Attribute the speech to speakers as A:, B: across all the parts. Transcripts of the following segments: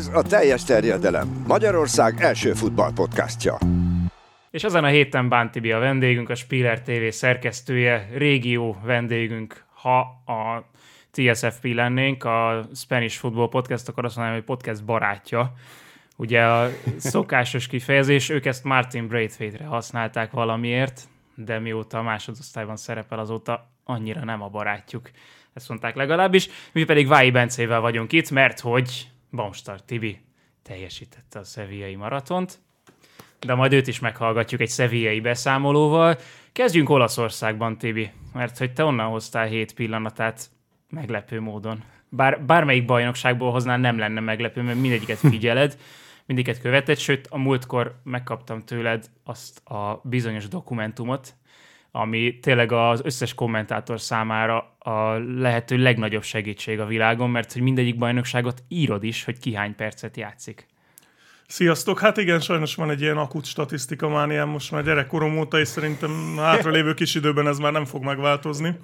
A: Ez a teljes terjedelem. Magyarország első futballpodcastja.
B: És ezen a héten Bántibi a vendégünk, a Spiller TV szerkesztője, régió vendégünk, ha a TSFP lennénk, a Spanish Football Podcast, akkor azt mondanám, hogy podcast barátja. Ugye a szokásos kifejezés, ők ezt Martin Braithwaite-re használták valamiért, de mióta a másodosztályban szerepel, azóta annyira nem a barátjuk. Ezt mondták legalábbis. Mi pedig Vái Bencével vagyunk itt, mert hogy Baumstar Tibi teljesítette a szeviai maratont, de majd őt is meghallgatjuk egy szeviai beszámolóval. Kezdjünk Olaszországban, Tibi, mert hogy te onnan hoztál hét pillanatát meglepő módon. Bár bármelyik bajnokságból hoznál nem lenne meglepő, mert mindegyiket figyeled, mindegyiket követed, sőt a múltkor megkaptam tőled azt a bizonyos dokumentumot, ami tényleg az összes kommentátor számára a lehető legnagyobb segítség a világon, mert hogy mindegyik bajnokságot írod is, hogy ki hány percet játszik.
C: Sziasztok! Hát igen, sajnos van egy ilyen akut statisztika mániám most már gyerekkorom óta, és szerintem a hátralévő kis időben ez már nem fog megváltozni.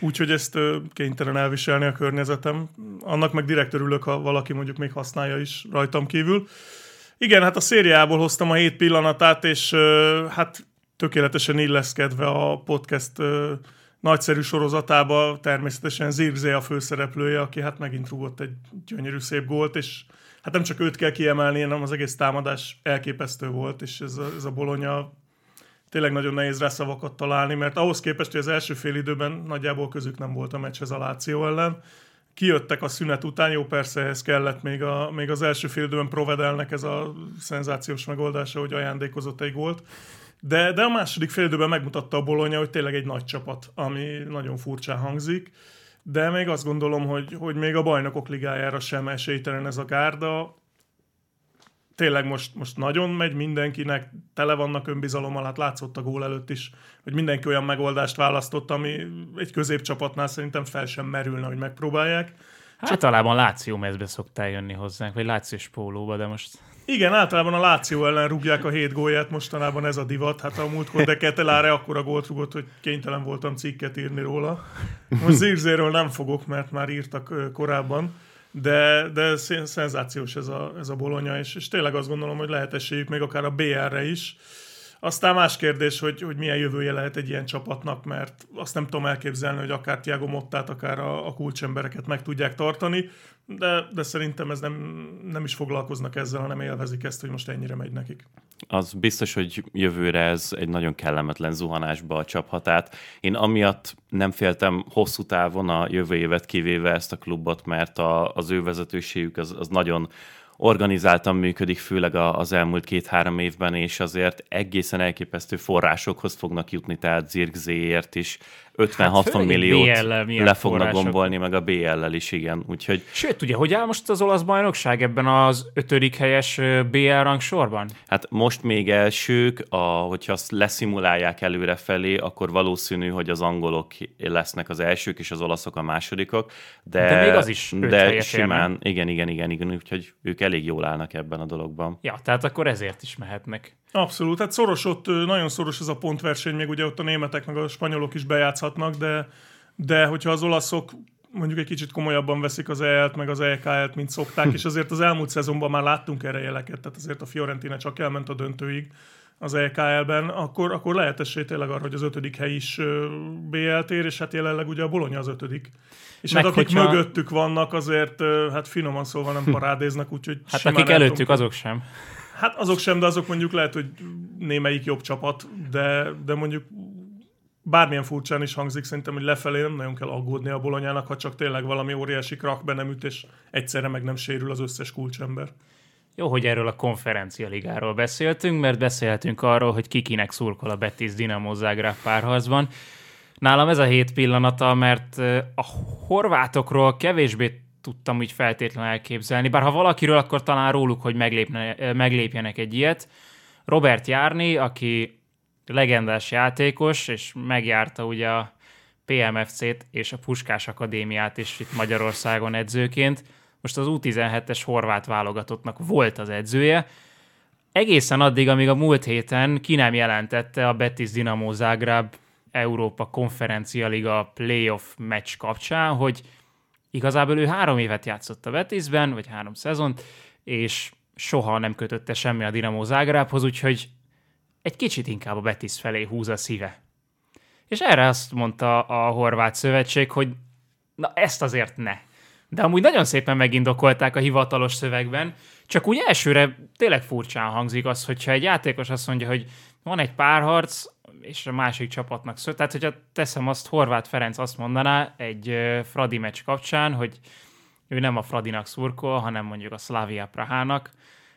C: Úgyhogy ezt kénytelen elviselni a környezetem. Annak meg direkt örülök, ha valaki mondjuk még használja is rajtam kívül. Igen, hát a szériából hoztam a hét pillanatát, és hát tökéletesen illeszkedve a podcast nagyszerű sorozatába, természetesen Zirzé a főszereplője, aki hát megint rúgott egy gyönyörű szép gólt, és hát nem csak őt kell kiemelni, hanem az egész támadás elképesztő volt, és ez a, ez a bolonya tényleg nagyon nehéz rá szavakat találni, mert ahhoz képest, hogy az első fél időben nagyjából közük nem volt a meccshez a Láció ellen, kijöttek a szünet után, jó persze ehhez kellett még, a, még az első fél időben Provedelnek ez a szenzációs megoldása, hogy ajándékozott egy gólt, de, de a második fél időben megmutatta a Bolonya, hogy tényleg egy nagy csapat, ami nagyon furcsán hangzik, de még azt gondolom, hogy, hogy még a bajnokok ligájára sem esélytelen ez a gárda. Tényleg most, most nagyon megy mindenkinek, tele vannak önbizalommal, hát látszott a gól előtt is, hogy mindenki olyan megoldást választott, ami egy középcsapatnál szerintem fel sem merülne, hogy megpróbálják.
B: Hát általában Láció mezbe szoktál jönni hozzánk, vagy Lációs pólóba, de most
C: igen, általában a Láció ellen rúgják a hét gólját, mostanában ez a divat. Hát a múltkor de Keteláre akkora gólt rúgott, hogy kénytelen voltam cikket írni róla. Most Zirzéről nem fogok, mert már írtak korábban, de, de szenzációs ez a, ez a bolonya, és, és tényleg azt gondolom, hogy lehet esélyük még akár a BR-re is. Aztán más kérdés, hogy, hogy milyen jövője lehet egy ilyen csapatnak, mert azt nem tudom elképzelni, hogy akár Tiago Mottát, akár a, a kulcsembereket meg tudják tartani de, de szerintem ez nem, nem is foglalkoznak ezzel, hanem élvezik ezt, hogy most ennyire megy nekik.
D: Az biztos, hogy jövőre ez egy nagyon kellemetlen zuhanásba csaphat át. Én amiatt nem féltem hosszú távon a jövő évet kivéve ezt a klubot, mert a, az ő vezetőségük az, az nagyon organizáltan működik, főleg az elmúlt két-három évben, és azért egészen elképesztő forrásokhoz fognak jutni, tehát Zirgzéért is 50-60 hát, milliót le fognak források. gombolni, meg a BL-lel is, igen. Úgyhogy...
B: Sőt, ugye, hogy áll most az olasz bajnokság ebben az ötödik helyes BL rangsorban?
D: Hát most még elsők, a, hogyha azt leszimulálják előrefelé, akkor valószínű, hogy az angolok lesznek az elsők, és az olaszok a másodikok. De,
B: de még az is
D: De simán, igen, igen, igen, igen, úgyhogy ők elég jól állnak ebben a dologban.
B: Ja, tehát akkor ezért is mehetnek.
C: Abszolút, hát szoros ott, nagyon szoros ez a pontverseny, még ugye ott a németek meg a spanyolok is bejátszhatnak, de, de hogyha az olaszok mondjuk egy kicsit komolyabban veszik az EL-t, meg az EKL-t, mint szokták, és azért az elmúlt szezonban már láttunk erre jeleket, tehát azért a Fiorentina csak elment a döntőig az EKL-ben, akkor, akkor lehet esély tényleg arra, hogy az ötödik hely is BL-t ér, és hát jelenleg ugye a Bologna az ötödik. És meg hát akik hogyha... mögöttük vannak, azért hát finoman szólva nem parádéznak, úgyhogy
B: Hát akik előttük, azok sem.
C: Hát azok sem, de azok mondjuk lehet, hogy némelyik jobb csapat, de, de mondjuk bármilyen furcsán is hangzik, szerintem, hogy lefelé nem nagyon kell aggódni a bolonyának, ha csak tényleg valami óriási krak be nem üt, és egyszerre meg nem sérül az összes kulcsember.
B: Jó, hogy erről a konferencia ligáról beszéltünk, mert beszélhetünk arról, hogy kikinek szurkol a Betis Dinamo Zágráb párharcban. Nálam ez a hét pillanata, mert a horvátokról kevésbé tudtam úgy feltétlenül elképzelni, bár ha valakiről, akkor talán róluk, hogy meglépne, meglépjenek egy ilyet. Robert Járni, aki legendás játékos, és megjárta ugye a PMFC-t és a Puskás Akadémiát is itt Magyarországon edzőként. Most az U17-es horvát válogatottnak volt az edzője, egészen addig, amíg a múlt héten ki nem jelentette a Betis Dinamo Zágráb Európa Konferencia Liga playoff meccs kapcsán, hogy Igazából ő három évet játszott a Betisben, vagy három szezont, és soha nem kötötte semmi a Dinamo Zágrábhoz, úgyhogy egy kicsit inkább a Betis felé húz a szíve. És erre azt mondta a horvát szövetség, hogy na ezt azért ne. De amúgy nagyon szépen megindokolták a hivatalos szövegben, csak úgy elsőre tényleg furcsán hangzik az, hogyha egy játékos azt mondja, hogy van egy párharc, és a másik csapatnak szó. Tehát, hogyha teszem azt, Horváth Ferenc azt mondaná egy Fradi meccs kapcsán, hogy ő nem a Fradinak szurkol, hanem mondjuk a Slavia Prahának.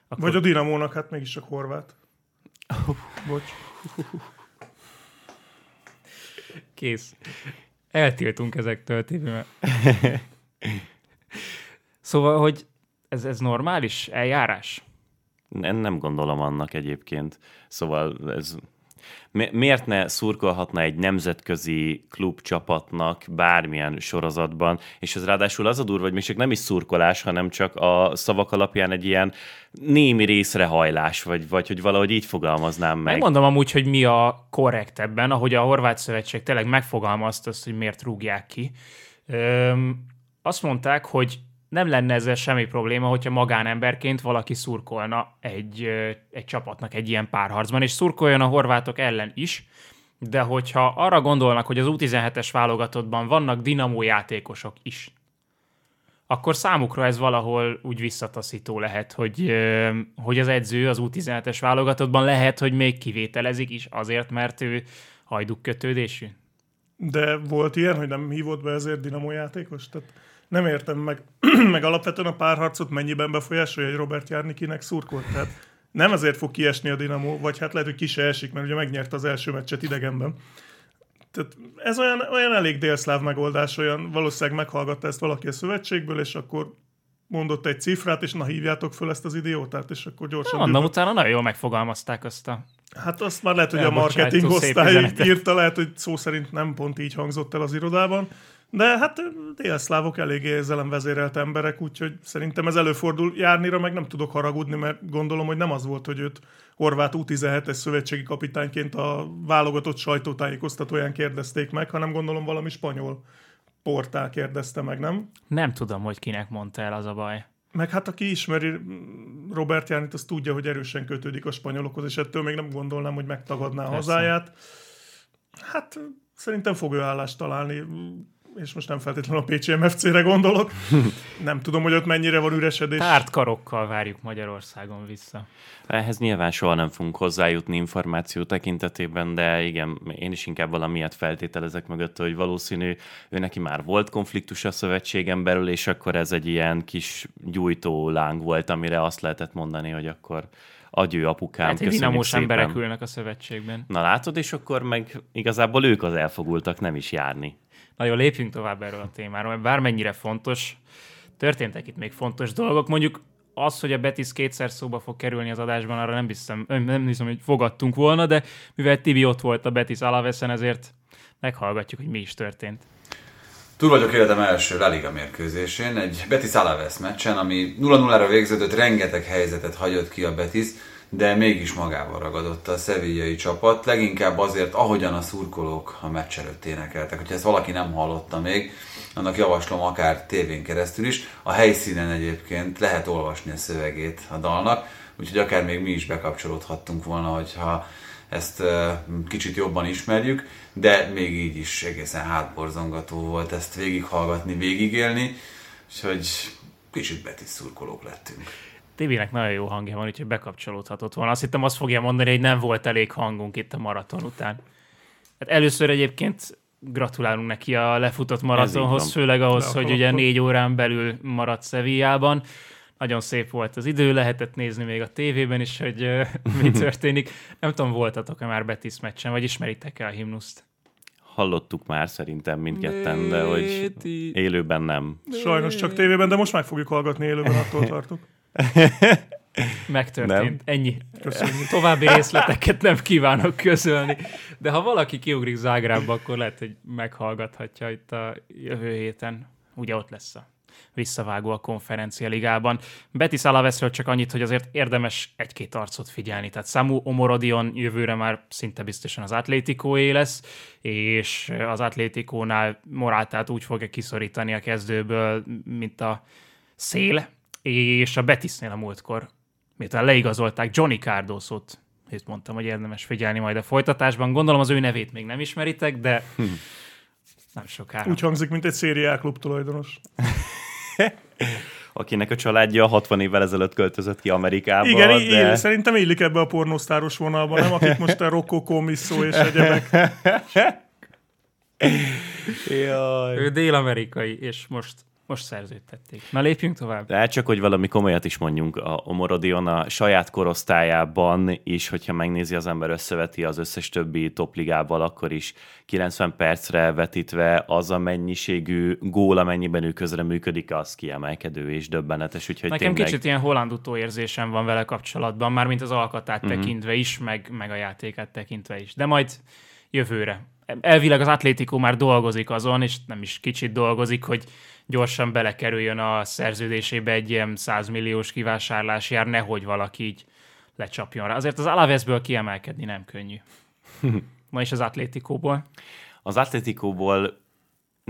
C: Akkor... Vagy a Dinamónak, hát mégis csak Horváth. Bocs.
B: Kész. Eltiltunk ezektől, Tibi. szóval, hogy ez, ez normális eljárás?
D: Nem, nem gondolom annak egyébként. Szóval ez miért ne szurkolhatna egy nemzetközi klub csapatnak bármilyen sorozatban, és ez ráadásul az a durva, hogy még csak nem is szurkolás, hanem csak a szavak alapján egy ilyen némi részrehajlás, vagy, vagy hogy valahogy így fogalmaznám meg.
B: Megmondom amúgy, hogy mi a korrekt ebben, ahogy a Horvát Szövetség tényleg megfogalmazta azt, hogy miért rúgják ki. Öm, azt mondták, hogy nem lenne ezzel semmi probléma, hogyha magánemberként valaki szurkolna egy, egy csapatnak egy ilyen párharcban, és szurkoljon a horvátok ellen is, de hogyha arra gondolnak, hogy az U17-es válogatottban vannak dinamó játékosok is, akkor számukra ez valahol úgy visszataszító lehet, hogy, hogy az edző az U17-es válogatottban lehet, hogy még kivételezik is azért, mert ő hajduk kötődésű.
C: De volt ilyen, hogy nem hívott be ezért dinamó játékos? Tehát nem értem meg, meg alapvetően a párharcot mennyiben befolyásolja, hogy Robert Járnikinek szurkolt. Tehát nem ezért fog kiesni a Dinamo, vagy hát lehet, hogy ki se esik, mert ugye megnyerte az első meccset idegenben. Tehát ez olyan, olyan elég délszláv megoldás, olyan valószínűleg meghallgatta ezt valaki a szövetségből, és akkor mondott egy cifrát, és na hívjátok föl ezt az idiótát, és akkor gyorsan...
B: Na, mondom, utána nagyon jól megfogalmazták azt a...
C: Hát azt már lehet, hogy a marketing osztály írta, lehet, hogy szó szerint nem pont így hangzott el az irodában, de hát délszlávok eléggé érzelem vezérelt emberek, úgyhogy szerintem ez előfordul. Járnira meg nem tudok haragudni, mert gondolom, hogy nem az volt, hogy őt Horváth U17-es szövetségi kapitányként a válogatott sajtótájékoztatóján kérdezték meg, hanem gondolom valami spanyol portál kérdezte meg, nem?
B: Nem tudom, hogy kinek mondta el az a baj.
C: Meg hát aki ismeri Robert Jánit, az tudja, hogy erősen kötődik a spanyolokhoz, és ettől még nem gondolnám, hogy megtagadná Persze. hazáját. Hát szerintem fog ő állást találni és most nem feltétlenül a Pécsi MFC-re gondolok. Nem tudom, hogy ott mennyire van üresedés.
B: Tárt karokkal várjuk Magyarországon vissza.
D: Ehhez nyilván soha nem fogunk hozzájutni információ tekintetében, de igen, én is inkább valamiért feltételezek mögött, hogy valószínű, ő neki már volt konfliktus a szövetségen belül, és akkor ez egy ilyen kis gyújtó láng volt, amire azt lehetett mondani, hogy akkor agyő apukám, hát, köszönjük szépen.
B: emberek ülnek a szövetségben.
D: Na látod, és akkor meg igazából ők az elfogultak nem is járni.
B: Na jó, lépjünk tovább erről a témáról, mert bármennyire fontos, történtek itt még fontos dolgok. Mondjuk az, hogy a Betis kétszer szóba fog kerülni az adásban, arra nem hiszem, nem hiszem, hogy fogadtunk volna, de mivel Tibi ott volt a Betis Alavesen, ezért meghallgatjuk, hogy mi is történt.
E: Túl vagyok életem első La Liga mérkőzésén, egy Betis Alaves meccsen, ami 0-0-ra végződött, rengeteg helyzetet hagyott ki a Betis, de mégis magával ragadott a szevillai csapat, leginkább azért, ahogyan a szurkolók a meccs előtt énekeltek. Hogyha ezt valaki nem hallotta még, annak javaslom akár tévén keresztül is. A helyszínen egyébként lehet olvasni a szövegét a dalnak, úgyhogy akár még mi is bekapcsolódhattunk volna, hogyha ezt kicsit jobban ismerjük, de még így is egészen hátborzongató volt ezt végighallgatni, végigélni, úgyhogy kicsit betis szurkolók lettünk.
B: Tibinek nagyon jó hangja van, úgyhogy bekapcsolódhatott volna. Azt hittem azt fogja mondani, hogy nem volt elég hangunk itt a maraton után. Hát először egyébként gratulálunk neki a lefutott maratonhoz, főleg ahhoz, hogy ugye négy órán belül maradt Szevijában. Nagyon szép volt az idő, lehetett nézni még a tévében is, hogy uh, mi történik. Nem tudom, voltatok-e már Betis meccsen, vagy ismeritek-e a himnuszt?
D: Hallottuk már szerintem mindketten, de hogy élőben nem.
C: Sajnos csak tévében, de most meg fogjuk hallgatni élőben, attól tartok.
B: Megtörtént. Nem. Ennyi. Köszönjük. További részleteket nem kívánok közölni. De ha valaki kiugrik Zágrába, akkor lehet, hogy meghallgathatja itt a jövő héten. Ugye ott lesz a visszavágó a konferencia ligában. Betis Alavesről csak annyit, hogy azért érdemes egy-két arcot figyelni. Tehát Samu Omorodion jövőre már szinte biztosan az Atlétikóé lesz, és az Atlétikónál Morátát úgy fogja kiszorítani a kezdőből, mint a szél, és a Betisnél a múltkor, miután leigazolták Johnny Cardosot, itt mondtam, hogy érdemes figyelni majd a folytatásban. Gondolom az ő nevét még nem ismeritek, de hm. nem sokára.
C: Úgy hangzik, mint egy szériá klub tulajdonos.
D: akinek a családja 60 évvel ezelőtt költözött ki Amerikába.
C: Igen, de... Él, szerintem illik ebbe a pornosztáros vonalba, nem? Akik most a Rocco Comisso és egyebek.
B: Jaj. Ő dél-amerikai, és most most szerződtették. Na lépjünk tovább.
D: De hát csak, hogy valami komolyat is mondjunk, a Omorodion a saját korosztályában is, hogyha megnézi az ember összeveti az összes többi topligával, akkor is 90 percre vetítve az a mennyiségű gól, amennyiben ő közre működik, az kiemelkedő és döbbenetes. Úgyhogy
B: Nekem
D: tényleg...
B: kicsit ilyen holland érzésem van vele kapcsolatban, már mint az alkatát uh-huh. tekintve is, meg, meg a játékát tekintve is. De majd jövőre. Elvileg az Atlético már dolgozik azon, és nem is kicsit dolgozik, hogy gyorsan belekerüljön a szerződésébe egy ilyen 100 milliós kivásárlás jár, nehogy valaki így lecsapjon rá. Azért az Alavesből kiemelkedni nem könnyű. Ma is az Atlétikóból.
D: Az Atlétikóból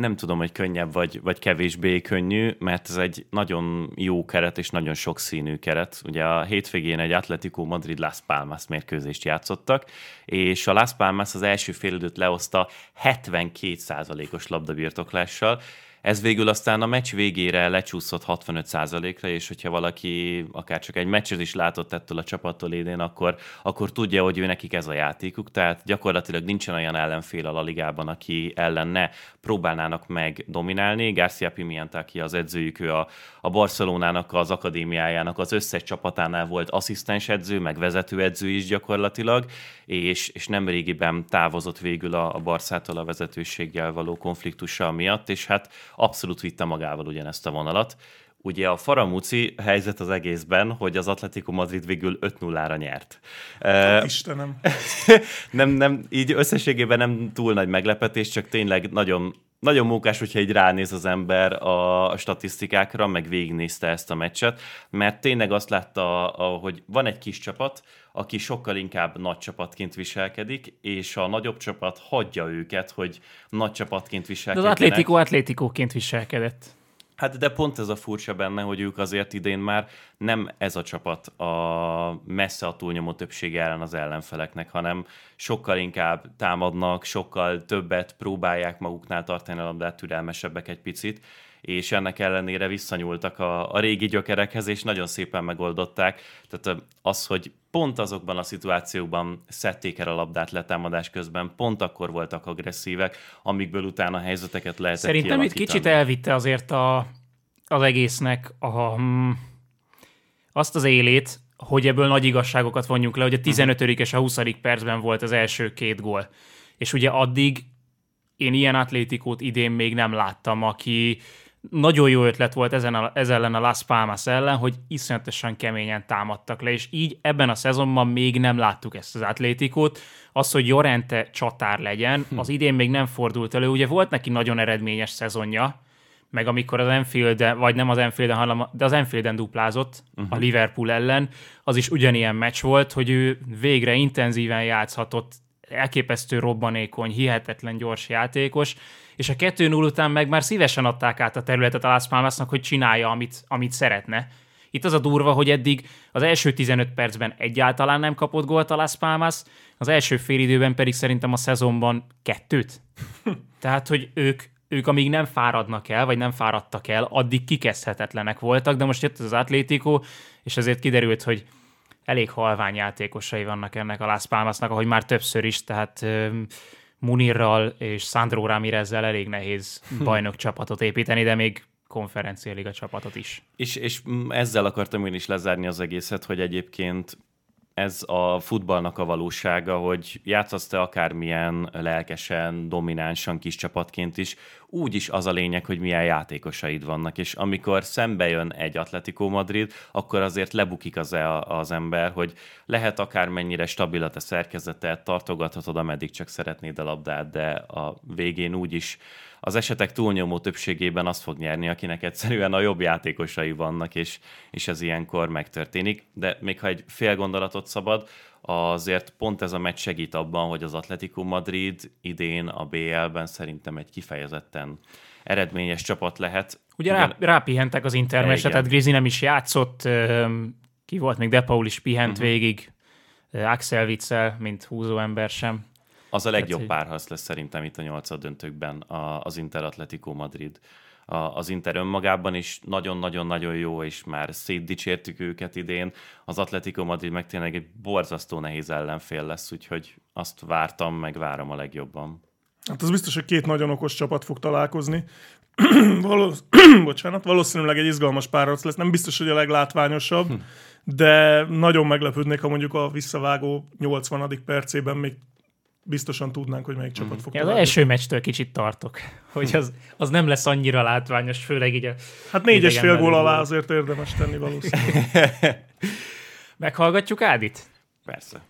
D: nem tudom, hogy könnyebb vagy, vagy kevésbé könnyű, mert ez egy nagyon jó keret és nagyon sokszínű keret. Ugye a hétvégén egy Atletico Madrid Las Palmas mérkőzést játszottak, és a Las Palmas az első félidőt lehozta 72%-os labdabirtoklással, ez végül aztán a meccs végére lecsúszott 65%-ra, és hogyha valaki akár csak egy meccset is látott ettől a csapattól idén, akkor, akkor tudja, hogy ő nekik ez a játékuk, tehát gyakorlatilag nincsen olyan ellenfél a Ligában, aki ellen ne próbálnának meg dominálni. Garcia Pimienta, aki az edzőjük, ő a, a Barcelonának az akadémiájának az összes csapatánál volt asszisztens edző, meg vezető edző is gyakorlatilag, és, és nem régiben távozott végül a, a Barszától a vezetőséggel való konfliktussal miatt, és hát abszolút vitte magával ugyanezt a vonalat. Ugye a Faramúci helyzet az egészben, hogy az Atletico Madrid végül 5-0-ra nyert.
C: Istenem.
D: nem, nem, így összességében nem túl nagy meglepetés, csak tényleg nagyon nagyon mókás, hogyha így ránéz az ember a statisztikákra, meg végignézte ezt a meccset, mert tényleg azt látta, hogy van egy kis csapat, aki sokkal inkább nagy csapatként viselkedik, és a nagyobb csapat hagyja őket, hogy nagy csapatként viselkedjenek.
B: De az Atlético Atlétikóként viselkedett.
D: Hát de pont ez a furcsa benne, hogy ők azért idén már nem ez a csapat a messze a túlnyomó többsége ellen az ellenfeleknek, hanem sokkal inkább támadnak, sokkal többet próbálják maguknál tartani a labdát, türelmesebbek egy picit, és ennek ellenére visszanyúltak a, a régi gyökerekhez, és nagyon szépen megoldották. Tehát az, hogy pont azokban a szituációkban szedték el a labdát letámadás közben, pont akkor voltak agresszívek, amikből utána helyzeteket lehetett
B: Szerintem itt kicsit elvitte azért a, az egésznek a, mm, azt az élét, hogy ebből nagy igazságokat vonjunk le, hogy a 15. és a 20. percben volt az első két gól. És ugye addig én ilyen atlétikót idén még nem láttam, aki nagyon jó ötlet volt ezen a, ez ellen a Las Palmas ellen, hogy iszonyatosan keményen támadtak le, és így ebben a szezonban még nem láttuk ezt az atlétikót. Az, hogy Jorente csatár legyen, hm. az idén még nem fordult elő. Ugye volt neki nagyon eredményes szezonja, meg amikor az enfield vagy nem az enfield hanem de az Enfield-en duplázott uh-huh. a Liverpool ellen, az is ugyanilyen meccs volt, hogy ő végre intenzíven játszhatott, elképesztő robbanékony, hihetetlen gyors játékos, és a 2-0 után meg már szívesen adták át a területet a Las Palmasnak, hogy csinálja, amit, amit szeretne. Itt az a durva, hogy eddig az első 15 percben egyáltalán nem kapott gólt a Las Palmas, az első félidőben pedig szerintem a szezonban kettőt. Tehát, hogy ők, ők amíg nem fáradnak el, vagy nem fáradtak el, addig kikezdhetetlenek voltak, de most jött az Atlético, és ezért kiderült, hogy elég halvány játékosai vannak ennek a Las Palmasnak, ahogy már többször is, tehát Munirral és Sandro Ramirezzel elég nehéz hm. bajnok csapatot építeni, de még konferenciáliga csapatot is.
D: És, és ezzel akartam én is lezárni az egészet, hogy egyébként ez a futballnak a valósága, hogy játszasz te akármilyen lelkesen, dominánsan kis csapatként is, úgy is az a lényeg, hogy milyen játékosaid vannak, és amikor szembe jön egy Atletico Madrid, akkor azért lebukik az, az ember, hogy lehet akármennyire stabil a te szerkezetet, tartogathatod, ameddig csak szeretnéd a labdát, de a végén úgy is az esetek túlnyomó többségében azt fog nyerni, akinek egyszerűen a jobb játékosai vannak, és, és ez ilyenkor megtörténik. De még ha egy fél gondolatot szabad, azért pont ez a meccs segít abban, hogy az Atletico Madrid idén a BL-ben szerintem egy kifejezetten eredményes csapat lehet.
B: Ugye rá, rápihentek az intermesre, tehát Grizi nem is játszott, ki volt még, De Paul is pihent uh-huh. végig, Axel Witzel, mint húzó ember sem.
D: Az a legjobb párharc lesz szerintem itt a nyolcad döntőkben az Inter Atletico Madrid. Az Inter önmagában is nagyon-nagyon-nagyon jó, és már szétdicsértük őket idén. Az Atletico Madrid meg tényleg egy borzasztó nehéz ellenfél lesz, úgyhogy azt vártam, meg várom a legjobban.
C: Hát az biztos, hogy két nagyon okos csapat fog találkozni. Valósz... Bocsánat, valószínűleg egy izgalmas párharc lesz. Nem biztos, hogy a leglátványosabb, hm. de nagyon meglepődnék, ha mondjuk a visszavágó 80. percében még biztosan tudnánk, hogy melyik csapat mm. fog
B: ja, Az első meccstől kicsit tartok, hogy az, az nem lesz annyira látványos, főleg így a...
C: Hát négyes fél gól alá azért érdemes tenni valószínűleg.
B: Meghallgatjuk Ádit?
D: Persze.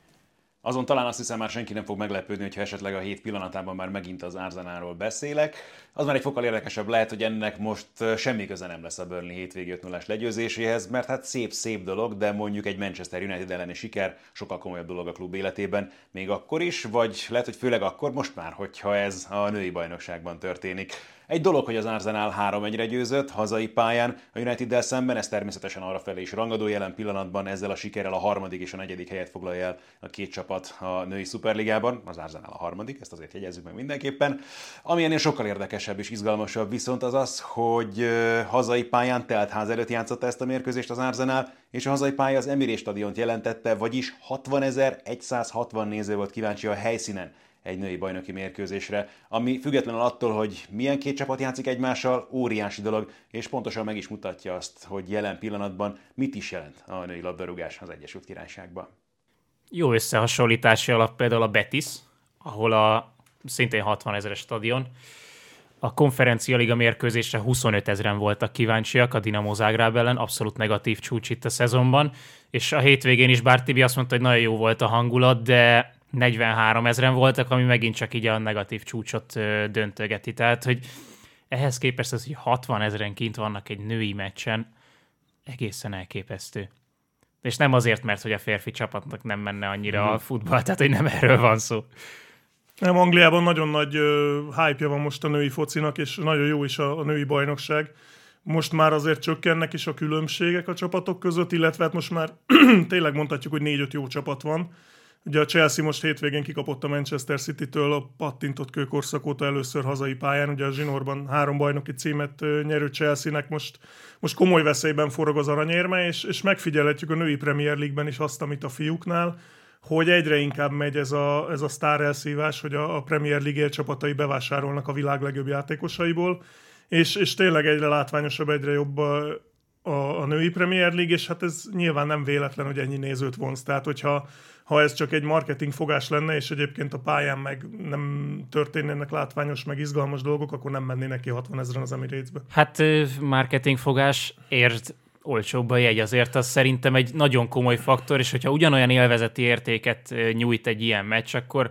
F: Azon talán azt hiszem már senki nem fog meglepődni, hogyha esetleg a hét pillanatában már megint az Arzenáról beszélek. Az már egy fokkal érdekesebb lehet, hogy ennek most semmi köze nem lesz a Burnley hétvégi 5 0 legyőzéséhez, mert hát szép-szép dolog, de mondjuk egy Manchester United elleni siker sokkal komolyabb dolog a klub életében, még akkor is, vagy lehet, hogy főleg akkor most már, hogyha ez a női bajnokságban történik. Egy dolog, hogy az Arsenal 3-1-re győzött hazai pályán a United-del szemben, ez természetesen arra felé is rangadó jelen pillanatban ezzel a sikerrel a harmadik és a negyedik helyet foglalja el a két csapat a női szuperligában, az Arsenal a harmadik, ezt azért jegyezzük meg mindenképpen. Ami ennél sokkal érdekesebb és izgalmasabb viszont az az, hogy hazai pályán telt ház előtt játszotta ezt a mérkőzést az Arsenal, és a hazai pálya az Emiré stadiont jelentette, vagyis 60.160 néző volt kíváncsi a helyszínen egy női bajnoki mérkőzésre, ami függetlenül attól, hogy milyen két csapat játszik egymással, óriási dolog, és pontosan meg is mutatja azt, hogy jelen pillanatban mit is jelent a női labdarúgás az Egyesült Királyságban.
B: Jó összehasonlítási alap például a Betis, ahol a szintén 60 ezeres stadion, a konferencia liga mérkőzésre 25 ezeren voltak kíváncsiak a Dinamo Zágráb ellen, abszolút negatív csúcs itt a szezonban, és a hétvégén is bár Tibi azt mondta, hogy nagyon jó volt a hangulat, de 43 ezeren voltak, ami megint csak így a negatív csúcsot döntögeti. Tehát, hogy ehhez képest az, hogy 60 ezeren kint vannak egy női meccsen, egészen elképesztő. És nem azért, mert hogy a férfi csapatnak nem menne annyira mm. a futball, tehát hogy nem erről van szó.
C: Nem, Angliában nagyon nagy hype van most a női focinak, és nagyon jó is a, a női bajnokság. Most már azért csökkennek is a különbségek a csapatok között, illetve hát most már tényleg mondhatjuk, hogy négy-öt jó csapat van Ugye a Chelsea most hétvégén kikapott a Manchester City-től a pattintott kőkorszak óta először hazai pályán. Ugye a zsinórban három bajnoki címet nyerő Chelsea-nek most, most komoly veszélyben forog az aranyérme, és, és megfigyelhetjük a női Premier League-ben is azt, amit a fiúknál, hogy egyre inkább megy ez a, ez a sztár elszívás, hogy a, a Premier League csapatai bevásárolnak a világ legjobb játékosaiból, és, és tényleg egyre látványosabb, egyre jobb a, a, a női Premier League, és hát ez nyilván nem véletlen, hogy ennyi nézőt vonz. Tehát, hogyha ha ez csak egy marketing fogás lenne, és egyébként a pályán meg nem történnének látványos, meg izgalmas dolgok, akkor nem mennének ki 60 ezeren az Emirates-be.
B: Hát marketing fogás ért olcsóbb a jegy, azért az szerintem egy nagyon komoly faktor, és hogyha ugyanolyan élvezeti értéket nyújt egy ilyen meccs, akkor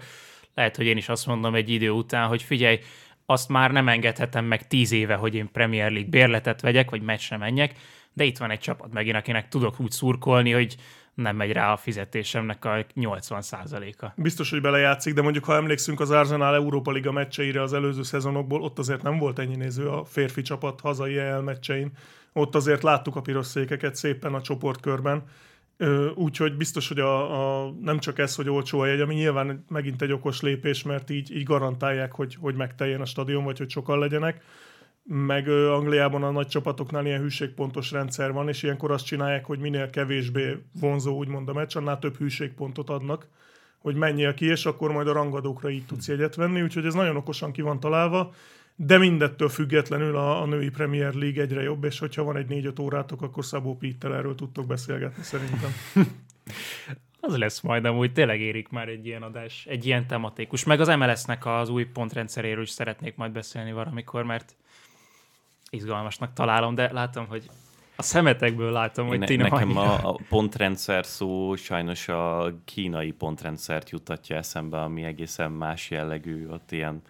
B: lehet, hogy én is azt mondom egy idő után, hogy figyelj, azt már nem engedhetem meg tíz éve, hogy én Premier League bérletet vegyek, vagy meccsre menjek, de itt van egy csapat megint, akinek tudok úgy szurkolni, hogy nem megy rá a fizetésemnek a 80%-a.
C: Biztos, hogy belejátszik, de mondjuk ha emlékszünk az Arsenal Európa Liga meccseire az előző szezonokból, ott azért nem volt ennyi néző a férfi csapat hazai EL meccsein. Ott azért láttuk a piros székeket szépen a csoportkörben. Úgyhogy biztos, hogy a, a, nem csak ez, hogy olcsó a jegy, ami nyilván megint egy okos lépés, mert így, így garantálják, hogy, hogy megteljen a stadion, vagy hogy sokan legyenek. Meg Angliában a nagy csapatoknál ilyen hűségpontos rendszer van, és ilyenkor azt csinálják, hogy minél kevésbé vonzó, úgymond a meccs, annál több hűségpontot adnak, hogy menjél ki, és akkor majd a rangadókra így tudsz jegyet venni, úgyhogy ez nagyon okosan ki van találva, de mindettől függetlenül a, a női Premier League egyre jobb, és hogyha van egy négy-öt órátok, akkor Szabó Pittel erről tudtok beszélgetni szerintem.
B: Az lesz majd amúgy, tényleg érik már egy ilyen adás, egy ilyen tematikus. Meg az MLS-nek az új pontrendszeréről is szeretnék majd beszélni valamikor, mert izgalmasnak találom, de látom, hogy a szemetekből látom, hogy ti
D: nem Nekem a, a pontrendszer szó sajnos a kínai pontrendszert juttatja eszembe, ami egészen más jellegű, ott ilyen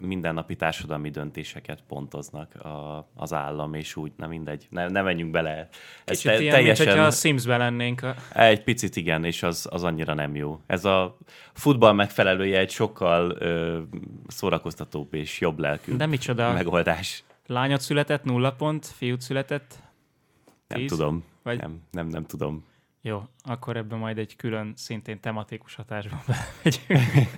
D: mindennapi társadalmi döntéseket pontoznak a, az állam, és úgy, na mindegy, ne, ne menjünk bele.
B: Ez Kicsit te, ilyen, teljesen, mint hogyha a Simsbe lennénk. A...
D: Egy picit igen, és az, az annyira nem jó. Ez a futball megfelelője egy sokkal ö, szórakoztatóbb és jobb lelkű
B: De micsoda?
D: megoldás.
B: Lányot született, nulla pont, fiút született,
D: Nem
B: Tíz?
D: tudom.
B: Vagy-
D: Nem, nem, nem tudom.
B: Jó, akkor ebben majd egy külön, szintén tematikus hatásban belemegyünk.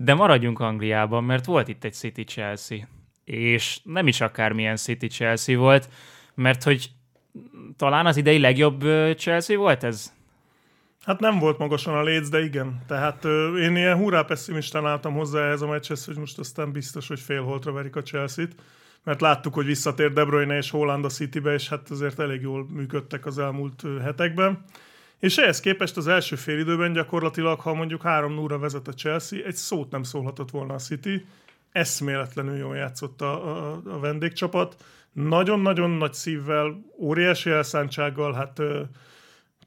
B: De maradjunk Angliában, mert volt itt egy City-Chelsea. És nem is akármilyen City-Chelsea volt, mert hogy talán az idei legjobb Chelsea volt ez?
C: Hát nem volt magasan a léc, de igen. Tehát ö, én ilyen hurrá pessimistán álltam hozzá ehhez a meccshez, hogy most aztán biztos, hogy félholtra verik a Chelsea-t. Mert láttuk, hogy visszatér De Bruyne és Holland a Citybe, és hát azért elég jól működtek az elmúlt hetekben. És ehhez képest az első fél időben gyakorlatilag, ha mondjuk 3 0 vezet a Chelsea, egy szót nem szólhatott volna a City. Eszméletlenül jól játszott a, a, a vendégcsapat. Nagyon-nagyon nagy szívvel, óriási elszántsággal, hát ö,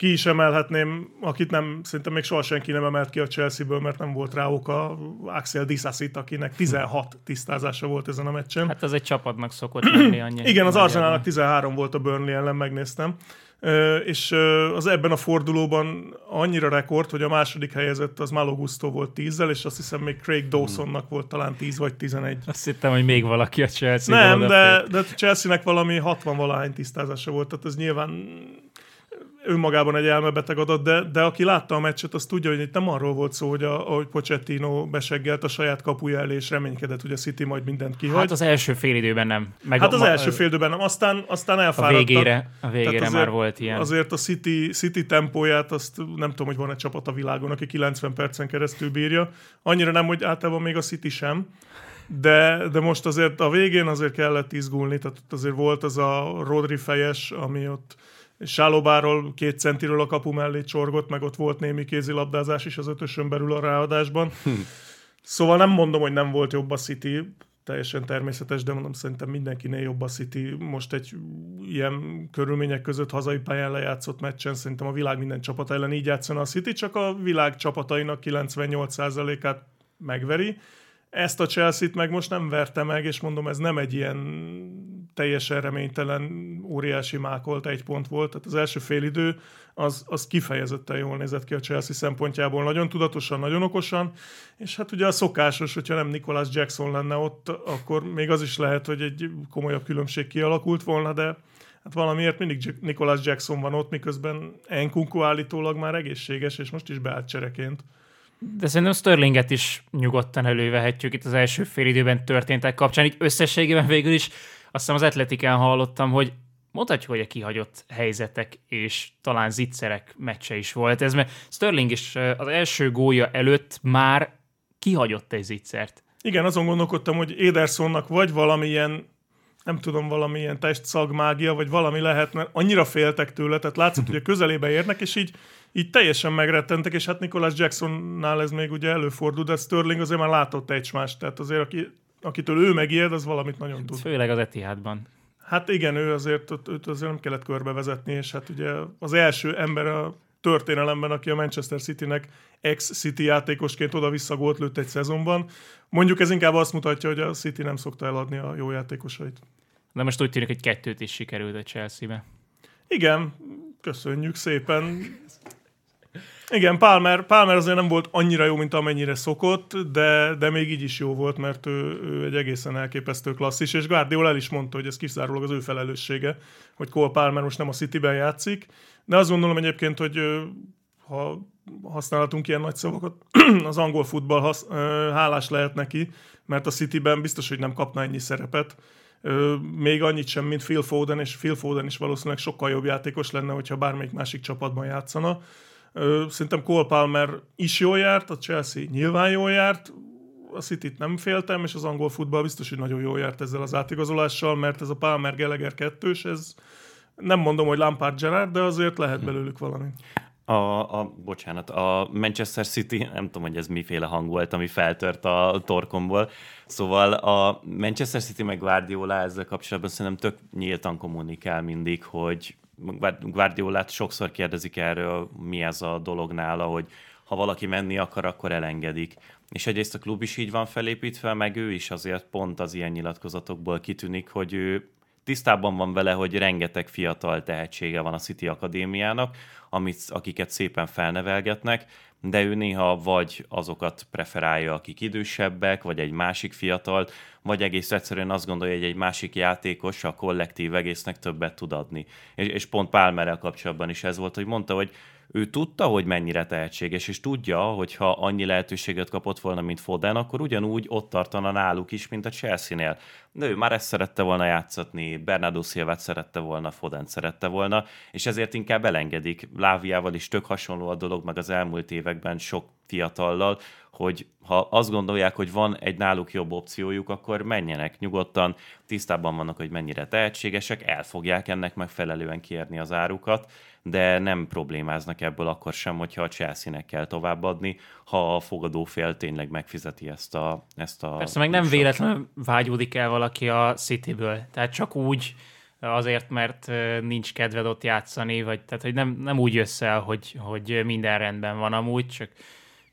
C: ki is emelhetném, akit nem, szerintem még soha senki nem emelt ki a Chelsea-ből, mert nem volt rá oka, Axel Dissasit, akinek 16 tisztázása volt ezen a meccsen.
B: Hát az egy csapatnak szokott lenni annyi.
C: Igen, az. Arsenalnak 13 volt a Burnley ellen, megnéztem. És az ebben a fordulóban annyira rekord, hogy a második helyezett az Malo Gusto volt 10 és azt hiszem még Craig Dawsonnak volt talán 10 vagy 11.
B: Azt hittem, hogy még valaki a chelsea
C: Nem, de, de Chelsea-nek valami 60 valahány tisztázása volt, tehát ez nyilván önmagában egy elmebeteg adat, de, de aki látta a meccset, az tudja, hogy itt nem arról volt szó, hogy a, ahogy Pochettino beseggelt a saját kapuja elé, és reménykedett, hogy a City majd mindent kihagy.
B: Hát az első fél időben nem. Meg
C: Hát az
B: ma-
C: első fél időben nem, aztán, aztán
B: a
C: elfáradtak.
B: végére, a
C: Tehát
B: végére
C: azért-
B: már volt ilyen.
C: Azért a City, City tempóját, azt nem tudom, hogy van egy csapat a világon, aki 90 percen keresztül bírja. Annyira nem, hogy általában még a City sem. De, de most azért a végén azért kellett izgulni, tehát azért volt az a Rodri fejes, ami ott Sálobáról két centiről a kapu mellé csorgott, meg ott volt némi kézilabdázás is az ötösön belül a ráadásban. Szóval nem mondom, hogy nem volt jobb a City, teljesen természetes, de mondom, szerintem mindenkinél jobb a City. Most egy ilyen körülmények között hazai pályán lejátszott meccsen szerintem a világ minden csapat ellen így játszana a City, csak a világ csapatainak 98%-át megveri. Ezt a Chelsea-t meg most nem verte meg, és mondom, ez nem egy ilyen teljesen reménytelen, óriási mákolt egy pont volt. Tehát az első félidő az, az kifejezetten jól nézett ki a Chelsea szempontjából. Nagyon tudatosan, nagyon okosan, és hát ugye a szokásos, hogyha nem Nicholas Jackson lenne ott, akkor még az is lehet, hogy egy komolyabb különbség kialakult volna, de hát valamiért mindig Nicholas Jackson van ott, miközben Enkunku állítólag már egészséges, és most is beállt csereként.
B: De szerintem Sterlinget is nyugodtan elővehetjük itt az első fél időben történtek kapcsán. Így összességében végül is azt hiszem az atletikán hallottam, hogy mondhatjuk, hogy a kihagyott helyzetek és talán zicserek meccse is volt ez, mert Sterling is az első gólja előtt már kihagyott egy zicsert.
C: Igen, azon gondolkodtam, hogy Edersonnak vagy valamilyen nem tudom, valamilyen testszagmágia, vagy valami lehet, mert annyira féltek tőle, tehát látszott, hogy a közelébe érnek, és így, így teljesen megrettentek, és hát Nicholas Jacksonnál ez még ugye előfordul, de Sterling azért már látott egy más, tehát azért aki, akitől ő megijed, az valamit nagyon tud.
B: Főleg az Etihadban.
C: Hát igen, ő azért, őt azért nem kellett körbevezetni, és hát ugye az első ember a történelemben, aki a Manchester Citynek ex-City játékosként oda-vissza gólt lőtt egy szezonban. Mondjuk ez inkább azt mutatja, hogy a City nem szokta eladni a jó játékosait.
B: De most úgy tűnik, hogy kettőt is sikerült a Chelsea-be.
C: Igen, köszönjük szépen. Igen, Palmer, Palmer azért nem volt annyira jó, mint amennyire szokott, de, de még így is jó volt, mert ő, ő egy egészen elképesztő klasszis, és Guardiola el is mondta, hogy ez kizárólag az ő felelőssége, hogy Cole Palmer most nem a Cityben játszik, de azt gondolom egyébként, hogy ha használhatunk ilyen nagy szavakat, az angol futball hasz, hálás lehet neki, mert a Cityben biztos, hogy nem kapna ennyi szerepet, még annyit sem, mint Phil Foden, és Phil Foden is valószínűleg sokkal jobb játékos lenne, hogyha bármelyik másik csapatban játszana. Szerintem Cole Palmer is jól járt, a Chelsea nyilván jól járt, a City-t nem féltem, és az angol futball biztos, hogy nagyon jól járt ezzel az átigazolással, mert ez a Palmer Gallagher kettős, ez nem mondom, hogy Lampard Gerrard, de azért lehet belőlük valami.
D: A, a, bocsánat, a Manchester City, nem tudom, hogy ez miféle hang volt, ami feltört a torkomból. Szóval a Manchester City meg Guardiola ezzel kapcsolatban szerintem tök nyíltan kommunikál mindig, hogy Guardiolát sokszor kérdezik erről, mi ez a dolog nála, hogy ha valaki menni akar, akkor elengedik. És egyrészt a klub is így van felépítve, meg ő is azért pont az ilyen nyilatkozatokból kitűnik, hogy ő tisztában van vele, hogy rengeteg fiatal tehetsége van a City Akadémiának, amit, akiket szépen felnevelgetnek, de ő néha vagy azokat preferálja, akik idősebbek, vagy egy másik fiatalt, vagy egész egyszerűen azt gondolja, hogy egy másik játékos a kollektív egésznek többet tud adni. És, és pont Pálmerrel kapcsolatban is ez volt, hogy mondta, hogy ő tudta, hogy mennyire tehetséges, és tudja, hogy ha annyi lehetőséget kapott volna, mint Foden, akkor ugyanúgy ott tartana náluk is, mint a Chelsea-nél. De ő már ezt szerette volna játszatni, Bernardo Silva szerette volna, Foden szerette volna, és ezért inkább elengedik. Láviával is tök hasonló a dolog, meg az elmúlt években sok fiatallal, hogy ha azt gondolják, hogy van egy náluk jobb opciójuk, akkor menjenek nyugodtan, tisztában vannak, hogy mennyire tehetségesek, el fogják ennek megfelelően kérni az árukat, de nem problémáznak ebből akkor sem, hogyha a Chelsea-nek kell továbbadni, ha a fogadófél tényleg megfizeti ezt a ezt a
B: Persze meg nem véletlenül vágyódik el valaki a Cityből. Tehát csak úgy azért, mert nincs kedved ott játszani, vagy tehát, hogy nem, nem úgy jössz el, hogy, hogy minden rendben van amúgy, csak,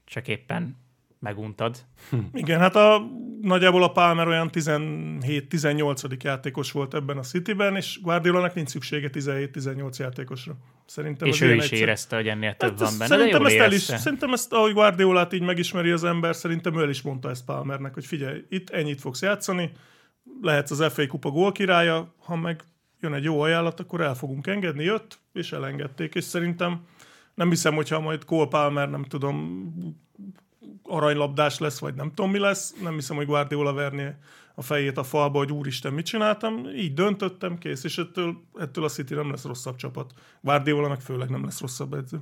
B: csak éppen meguntad.
C: Igen, hát a, nagyjából a Palmer olyan 17-18. játékos volt ebben a Cityben, és Guardiolának nincs szüksége 17-18 játékosra. Szerintem
B: és ő is egyszer... érezte, hogy ennél több hát van benne,
C: szerintem de ezt, el is, szerintem ezt, ahogy Guardiolát így megismeri az ember, szerintem ő el is mondta ezt Palmernek, hogy figyelj, itt ennyit fogsz játszani, lehetsz az FA kupa gól királya, ha meg jön egy jó ajánlat, akkor el fogunk engedni, jött, és elengedték, és szerintem nem hiszem, hogyha majd Cole Palmer, nem tudom, aranylabdás lesz, vagy nem tudom mi lesz. Nem hiszem, hogy Guardiola verné a fejét a falba, hogy úristen, mit csináltam. Így döntöttem, kész, és ettől, ettől a City nem lesz rosszabb csapat. Guardiola meg főleg nem lesz rosszabb edző.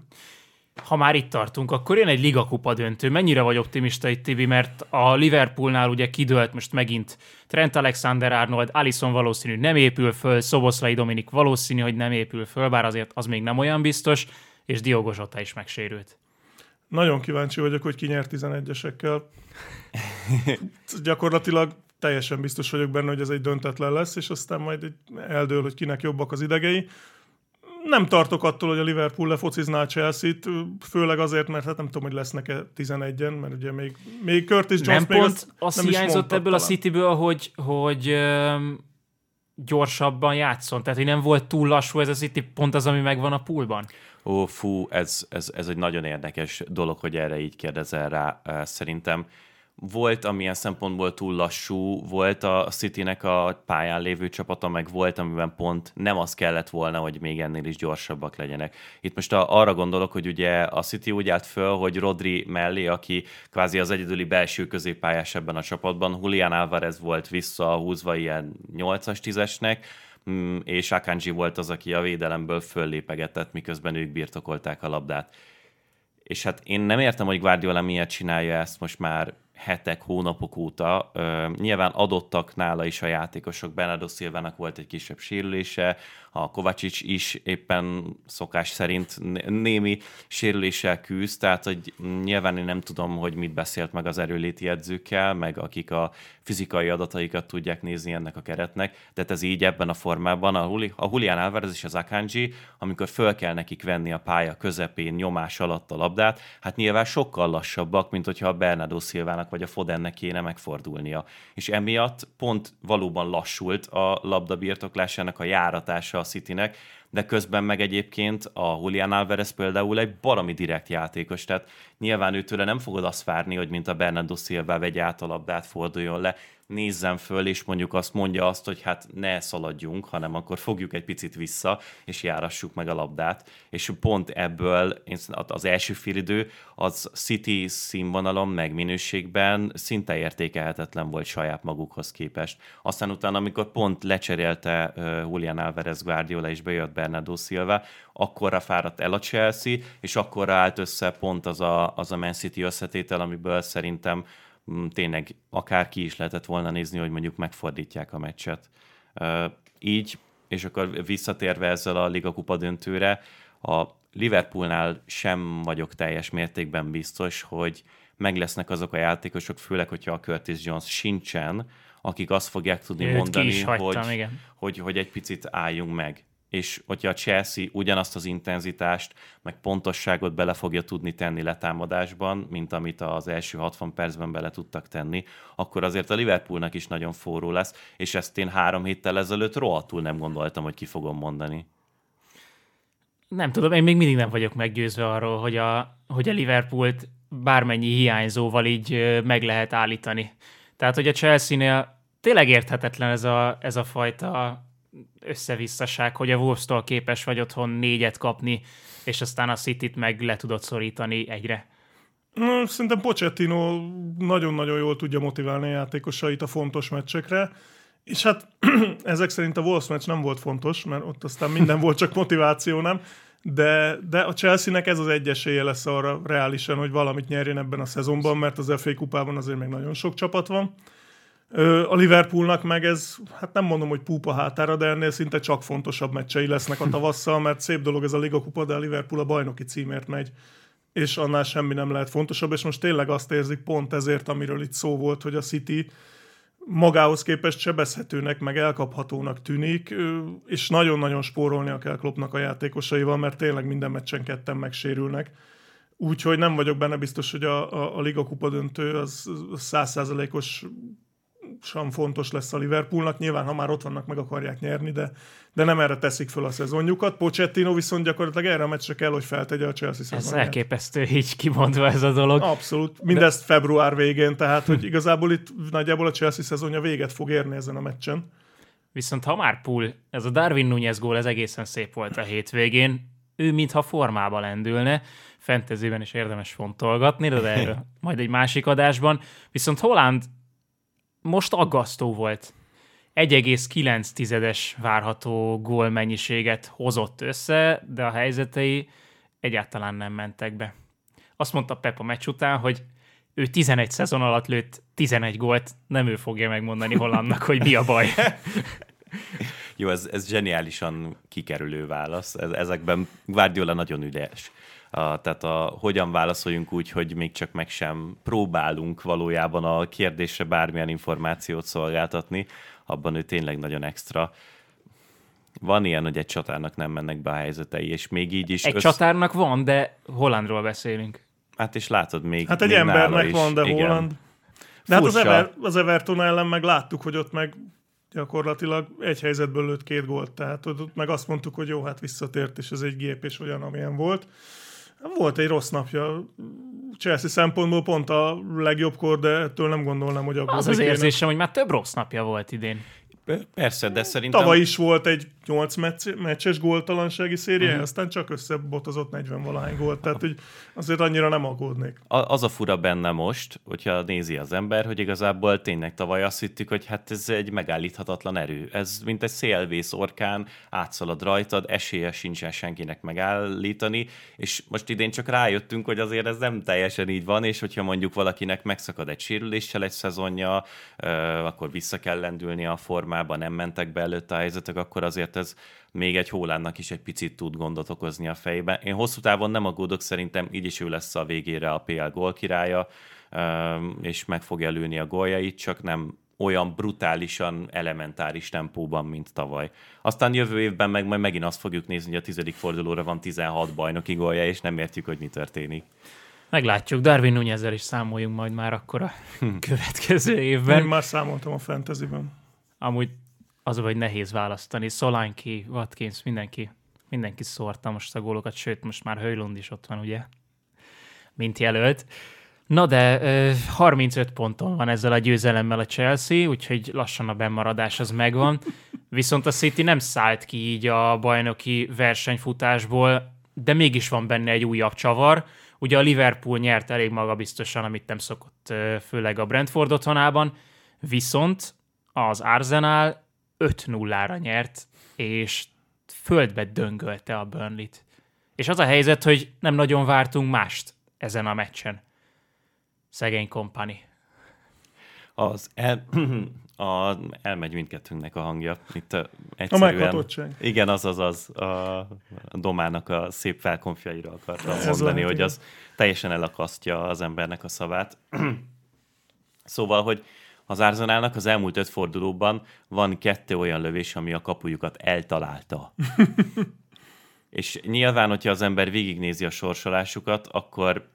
B: Ha már itt tartunk, akkor jön egy ligakupa döntő. Mennyire vagy optimista itt, Tibi, mert a Liverpoolnál ugye kidőlt most megint Trent Alexander-Arnold, Alisson valószínű nem épül föl, Szoboszlai Dominik valószínű, hogy nem épül föl, bár azért az még nem olyan biztos, és Diogo Zsota is megsérült.
C: Nagyon kíváncsi vagyok, hogy ki nyer 11-esekkel. Gyakorlatilag teljesen biztos vagyok benne, hogy ez egy döntetlen lesz, és aztán majd eldől, hogy kinek jobbak az idegei. Nem tartok attól, hogy a Liverpool lefocizná a Chelsea-t, főleg azért, mert hát nem tudom, hogy lesznek-e 11-en, mert ugye még, még Curtis Jones
B: nem
C: még
B: pont azt, azt nem hiányzott ebből talán. a Cityből, hogy, hogy gyorsabban játszon, tehát hogy nem volt túl lassú ez a City, pont az, ami megvan a poolban.
D: Ó, fú, ez, ez, ez egy nagyon érdekes dolog, hogy erre így kérdezel rá. Szerintem volt, amilyen szempontból túl lassú, volt a Citynek a pályán lévő csapata, meg volt, amiben pont nem az kellett volna, hogy még ennél is gyorsabbak legyenek. Itt most a, arra gondolok, hogy ugye a City úgy állt föl, hogy Rodri mellé, aki kvázi az egyedüli belső középpályás ebben a csapatban, Julián Alvarez volt visszahúzva ilyen 8-as, 10-esnek, Mm, és Akanji volt az, aki a védelemből föllépegetett, miközben ők birtokolták a labdát. És hát én nem értem, hogy Guardiola miért csinálja ezt most már hetek, hónapok óta. Ö, nyilván adottak nála is a játékosok. Bernardo Silvának volt egy kisebb sérülése, a Kovácsics is éppen szokás szerint némi sérüléssel küzd, tehát hogy nyilván én nem tudom, hogy mit beszélt meg az erőléti edzőkkel, meg akik a fizikai adataikat tudják nézni ennek a keretnek, de ez így ebben a formában a, Juli, a Julián Álvarez és az Akanji, amikor föl kell nekik venni a pálya közepén nyomás alatt a labdát, hát nyilván sokkal lassabbak, mint hogyha a Bernardo Silvának vagy a Fodennek kéne megfordulnia. És emiatt pont valóban lassult a labda birtoklásának a járatása Citynek, de közben meg egyébként a Julián Alvarez például egy barami direkt játékos, tehát nyilván őtőle nem fogod azt várni, hogy mint a Bernardo Silva vegy át a labdát, forduljon le, nézzen föl, és mondjuk azt mondja azt, hogy hát ne szaladjunk, hanem akkor fogjuk egy picit vissza, és járassuk meg a labdát. És pont ebből az első félidő az City színvonalon, meg minőségben szinte értékelhetetlen volt saját magukhoz képest. Aztán utána, amikor pont lecserélte Julian Alvarez Guardiola és bejött Bernardo Silva, akkorra fáradt el a Chelsea, és akkorra állt össze pont az a, az a Man City összetétel, amiből szerintem Mm, tényleg akár ki is lehetett volna nézni, hogy mondjuk megfordítják a meccset. Így, és akkor visszatérve ezzel a Liga Kupa döntőre, a Liverpoolnál sem vagyok teljes mértékben biztos, hogy meg lesznek azok a játékosok, főleg, hogyha a Curtis Jones sincsen, akik azt fogják tudni Őt mondani, hagytam, hogy, igen. hogy, hogy egy picit álljunk meg. És hogyha a Chelsea ugyanazt az intenzitást, meg pontosságot bele fogja tudni tenni letámadásban, mint amit az első 60 percben bele tudtak tenni, akkor azért a Liverpoolnak is nagyon forró lesz, és ezt én három héttel ezelőtt rohadtul nem gondoltam, hogy ki fogom mondani.
B: Nem tudom, én még mindig nem vagyok meggyőzve arról, hogy a, hogy a Liverpoolt bármennyi hiányzóval így meg lehet állítani. Tehát, hogy a Chelsea-nél tényleg érthetetlen ez a, ez a fajta összevisszaság, hogy a Wolves-tól képes vagy otthon négyet kapni, és aztán a City-t meg le tudod szorítani egyre.
C: Szerintem Pochettino nagyon-nagyon jól tudja motiválni a játékosait a fontos meccsekre, és hát ezek szerint a Wolves meccs nem volt fontos, mert ott aztán minden volt, csak motiváció, nem? De, de a Chelsea-nek ez az egy esélye lesz arra reálisan, hogy valamit nyerjen ebben a szezonban, mert az FA kupában azért még nagyon sok csapat van. A Liverpoolnak meg ez, hát nem mondom, hogy púpa hátára, de ennél szinte csak fontosabb meccsei lesznek a tavasszal, mert szép dolog ez a Liga kupa, de a Liverpool a bajnoki címért megy és annál semmi nem lehet fontosabb, és most tényleg azt érzik pont ezért, amiről itt szó volt, hogy a City magához képest sebezhetőnek, meg elkaphatónak tűnik, és nagyon-nagyon spórolnia kell Kloppnak a játékosaival, mert tényleg minden meccsen ketten megsérülnek. Úgyhogy nem vagyok benne biztos, hogy a, a, a Liga Kupa döntő az százszázalékos sem fontos lesz a Liverpoolnak. Nyilván, ha már ott vannak, meg akarják nyerni, de, de nem erre teszik föl a szezonjukat. Pochettino viszont gyakorlatilag erre a meccsre kell, hogy feltegye a Chelsea szezonját.
B: Ez elképesztő így kimondva ez a dolog.
C: Abszolút. Mindezt de... február végén, tehát hogy igazából itt nagyjából a Chelsea szezonja véget fog érni ezen a meccsen.
B: Viszont ha már Pool, ez a Darwin Nunez gól, ez egészen szép volt a hétvégén. Ő mintha formába lendülne, fentezében is érdemes fontolgatni, de erről majd egy másik adásban. Viszont Holland most aggasztó volt. 1,9-es várható gól mennyiséget hozott össze, de a helyzetei egyáltalán nem mentek be. Azt mondta Pep a meccs után, hogy ő 11 szezon alatt lőtt 11 gólt, nem ő fogja megmondani Hollandnak, hogy mi a baj.
D: Jó, ez, ez zseniálisan kikerülő válasz. Ez, ezekben Guardiola nagyon ügyes. A, tehát a, hogyan válaszoljunk úgy, hogy még csak meg sem próbálunk valójában a kérdésre bármilyen információt szolgáltatni, abban ő tényleg nagyon extra. Van ilyen, hogy egy csatárnak nem mennek be a helyzetei, és még így is...
B: Egy össz... csatárnak van, de Hollandról beszélünk.
D: Hát és látod még
C: Hát egy
D: még
C: embernek van, de
D: igen.
C: Holland. De hát az, Ever, az Everton ellen meg láttuk, hogy ott meg gyakorlatilag egy helyzetből lőtt két gólt, tehát ott meg azt mondtuk, hogy jó, hát visszatért, és ez egy gép, és olyan, amilyen volt. Volt egy rossz napja. Chelsea szempontból pont a legjobb kor, de ettől nem gondolnám, hogy
B: aggódik. Az az érzésem, hogy már több rossz napja volt idén.
D: Persze, de szerintem...
C: Tavaly is volt egy 8 meccs, meccses góltalansági széria, uh-huh. aztán csak összebotozott 40 valahány gólt, tehát hogy azért annyira nem aggódnék.
D: A, az a fura benne most, hogyha nézi az ember, hogy igazából tényleg tavaly azt hittük, hogy hát ez egy megállíthatatlan erő. Ez mint egy szélvész orkán, átszalad rajtad, esélye sincsen senkinek megállítani, és most idén csak rájöttünk, hogy azért ez nem teljesen így van, és hogyha mondjuk valakinek megszakad egy sérüléssel egy szezonja, akkor vissza kell lendülni a formát, formában nem mentek be előtte a helyzetek, akkor azért ez még egy Hólánnak is egy picit tud gondot okozni a fejbe. Én hosszú távon nem aggódok, szerintem így is ő lesz a végére a PL gól királya, és meg fogja lőni a góljait, csak nem olyan brutálisan elementáris tempóban, mint tavaly. Aztán jövő évben meg majd megint azt fogjuk nézni, hogy a tizedik fordulóra van 16 bajnoki gólja, és nem értjük, hogy mi történik.
B: Meglátjuk, Darwin Nunezzel is számoljunk majd már akkor a következő évben.
C: Én már számoltam a fantasyben
B: amúgy az, hogy nehéz választani. Solanki, Watkins, mindenki, mindenki szórta most a gólokat, sőt, most már Höjlund is ott van, ugye? Mint jelölt. Na de 35 ponton van ezzel a győzelemmel a Chelsea, úgyhogy lassan a bemaradás az megvan. Viszont a City nem szállt ki így a bajnoki versenyfutásból, de mégis van benne egy újabb csavar. Ugye a Liverpool nyert elég magabiztosan, amit nem szokott, főleg a Brentford otthonában, viszont az Arsenal 5-0-ra nyert, és földbe döngölte a Burnley-t. És az a helyzet, hogy nem nagyon vártunk mást ezen a meccsen. Szegény kompani.
D: Az el, a, elmegy mindkettőnknek a hangja. Itt a,
C: egyszerűen, a meghatottság.
D: Igen, az az az. A, a domának a szép felkonfjaira akartam Ez mondani, hogy az teljesen elakasztja az embernek a szavát. szóval, hogy Az Arsenalnak az elmúlt öt fordulóban van kettő olyan lövés, ami a kapujukat eltalálta. És nyilván, hogyha az ember végignézi a sorsolásukat, akkor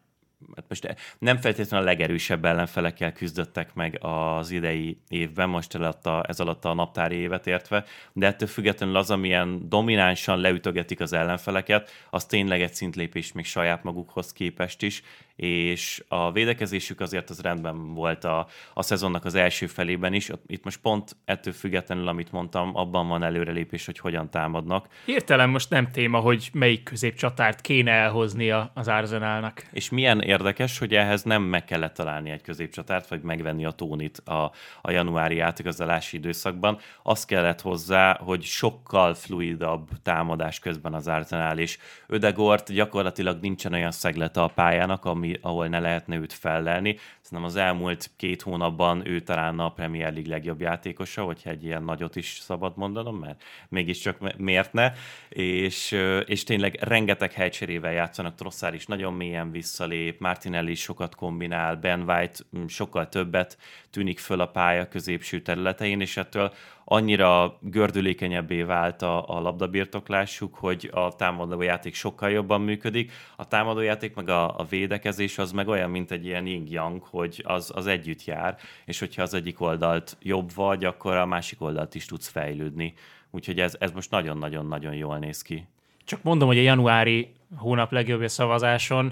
D: hát most nem feltétlenül a legerősebb ellenfelekkel küzdöttek meg az idei évben, most alatt a, ez alatt a naptári évet értve, de ettől függetlenül az, amilyen dominánsan leütögetik az ellenfeleket, az tényleg egy szintlépés még saját magukhoz képest is, és a védekezésük azért az rendben volt a, a szezonnak az első felében is. Itt most pont ettől függetlenül, amit mondtam, abban van előrelépés, hogy hogyan támadnak.
B: Hirtelen most nem téma, hogy melyik középcsatárt kéne elhoznia az Arsenalnak.
D: És milyen érdekes, hogy ehhez nem meg kellett találni egy középcsatárt, vagy megvenni a tónit a, a januári átigazolási időszakban. Az kellett hozzá, hogy sokkal fluidabb támadás közben az Arsenal, és Ödegort gyakorlatilag nincsen olyan szeglete a pályának, ami ahol ne lehetne őt fellelni. Szerintem az elmúlt két hónapban ő talán a Premier League legjobb játékosa, hogyha egy ilyen nagyot is szabad mondanom, mert mégiscsak miért ne. És, és tényleg rengeteg helycserével játszanak, Trosszár is nagyon mélyen visszalép, Martinelli is sokat kombinál, Ben White mm, sokkal többet tűnik föl a pálya középső területein, és ettől annyira gördülékenyebbé vált a, a labdabirtoklásuk, hogy a támadójáték sokkal jobban működik. A támadójáték meg a, a védekezés az meg olyan, mint egy ilyen yin-yang, hogy az, az együtt jár, és hogyha az egyik oldalt jobb vagy, akkor a másik oldalt is tudsz fejlődni. Úgyhogy ez, ez most nagyon-nagyon-nagyon jól néz ki.
B: Csak mondom, hogy a januári hónap legjobb szavazáson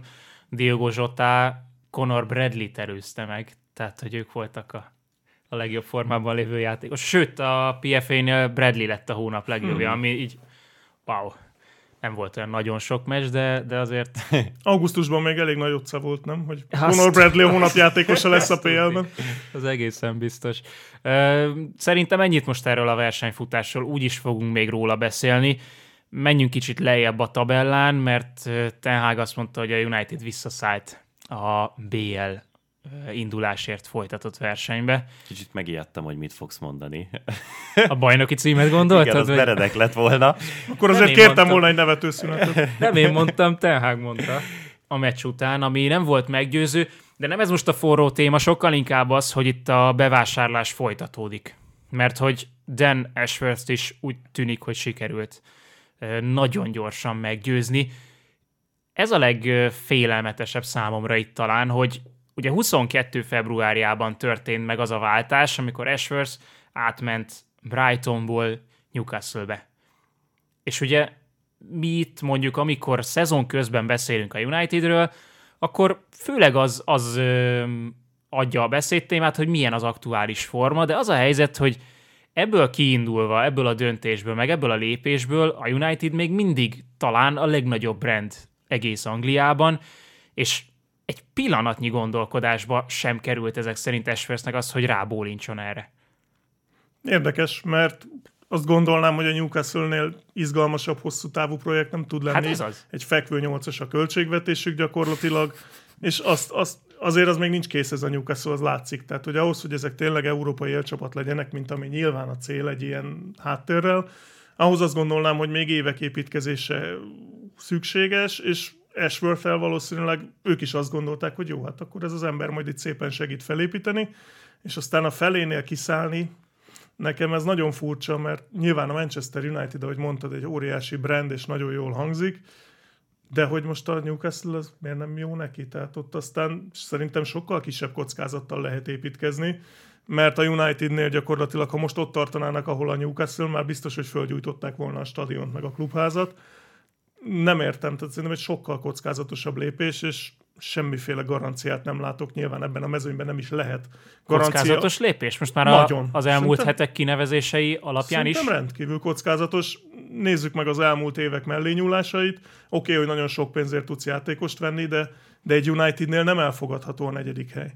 B: Diogo Zsota Conor Bradley terőzte meg, tehát hogy ők voltak a a legjobb formában lévő játékos. Sőt, a PFA-nél Bradley lett a hónap legjobbja, hmm. ami így wow, nem volt olyan nagyon sok meccs, de, de azért...
C: Augusztusban még elég nagy otca volt, nem? Hogy Azt... Conor Bradley a hónap játékosa lesz a PL-ben.
B: Az egészen biztos. Szerintem ennyit most erről a versenyfutásról, úgy is fogunk még róla beszélni. Menjünk kicsit lejjebb a tabellán, mert Ten Hag azt mondta, hogy a United visszaszállt a BL indulásért folytatott versenybe.
D: Kicsit megijedtem, hogy mit fogsz mondani.
B: A bajnoki címet gondoltad? Igen,
D: az vagy? meredek lett volna.
C: Akkor azért kértem mondtam. volna egy nevetőszünetet.
B: Nem én mondtam, Ten mondta a meccs után, ami nem volt meggyőző, de nem ez most a forró téma, sokkal inkább az, hogy itt a bevásárlás folytatódik. Mert hogy Dan Ashworth is úgy tűnik, hogy sikerült nagyon gyorsan meggyőzni. Ez a legfélelmetesebb számomra itt talán, hogy Ugye 22. februárjában történt meg az a váltás, amikor Ashworth átment Brightonból Newcastle-be. És ugye mi itt mondjuk, amikor szezon közben beszélünk a Unitedről, akkor főleg az, az ö, adja a beszédtémát, hogy milyen az aktuális forma, de az a helyzet, hogy ebből kiindulva, ebből a döntésből, meg ebből a lépésből a United még mindig talán a legnagyobb brand egész Angliában, és egy pillanatnyi gondolkodásba sem került ezek szerint Ashworthnek az, hogy rábólincson erre.
C: Érdekes, mert azt gondolnám, hogy a Newcastle-nél izgalmasabb, hosszú távú projekt nem tud lenni. Hát
B: ez az.
C: Egy fekvő nyolcas a költségvetésük gyakorlatilag, és azt, azt, azért az még nincs kész ez a Newcastle, az látszik. Tehát, hogy ahhoz, hogy ezek tényleg európai élcsapat legyenek, mint ami nyilván a cél egy ilyen háttérrel, ahhoz azt gondolnám, hogy még évek építkezése szükséges, és ashworth valószínűleg ők is azt gondolták, hogy jó, hát akkor ez az ember majd itt szépen segít felépíteni, és aztán a felénél kiszállni, nekem ez nagyon furcsa, mert nyilván a Manchester United, ahogy mondtad, egy óriási brand, és nagyon jól hangzik, de hogy most a Newcastle az miért nem jó neki? Tehát ott aztán szerintem sokkal kisebb kockázattal lehet építkezni, mert a Unitednél gyakorlatilag, ha most ott tartanának, ahol a Newcastle, már biztos, hogy fölgyújtották volna a stadiont meg a klubházat, nem értem, tehát szerintem egy sokkal kockázatosabb lépés, és semmiféle garanciát nem látok, nyilván ebben a mezőnyben nem is lehet.
B: Garancia... Kockázatos lépés? Most már Nagyon. A, az elmúlt Szerintem... hetek kinevezései alapján Szerintem
C: is? rendkívül kockázatos. Nézzük meg az elmúlt évek mellényúlásait. Oké, okay, hogy nagyon sok pénzért tudsz játékost venni, de, de egy Unitednél nem elfogadható a negyedik hely.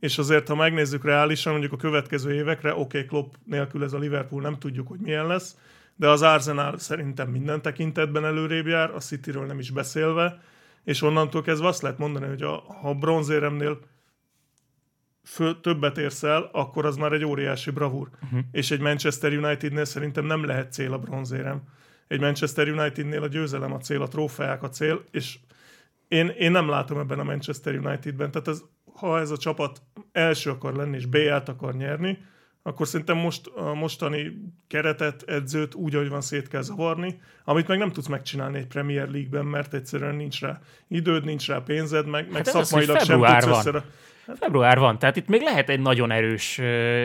C: És azért, ha megnézzük reálisan, mondjuk a következő évekre, oké, okay, Klopp nélkül ez a Liverpool nem tudjuk, hogy milyen lesz, de az Arsenal szerintem minden tekintetben előrébb jár, a Cityről nem is beszélve, és onnantól kezdve azt lehet mondani, hogy a, ha bronzéremnél fő, többet érsz el, akkor az már egy óriási bravúr. Uh-huh. És egy Manchester Unitednél szerintem nem lehet cél a bronzérem. Egy Manchester Unitednél a győzelem a cél, a trófeák a cél, és én, én nem látom ebben a Manchester Unitedben. Tehát ez ha ez a csapat első akar lenni és BL-t akar nyerni, akkor szerintem most a mostani keretet, edzőt úgy, ahogy van, szét kell zavarni, amit meg nem tudsz megcsinálni egy Premier League-ben, mert egyszerűen nincs rá időd, nincs rá pénzed, meg, meg
B: Hát az,
C: szakmailag
B: hogy
C: sem
B: február
C: tudsz
B: van.
C: összere...
B: Február van, tehát itt még lehet egy nagyon erős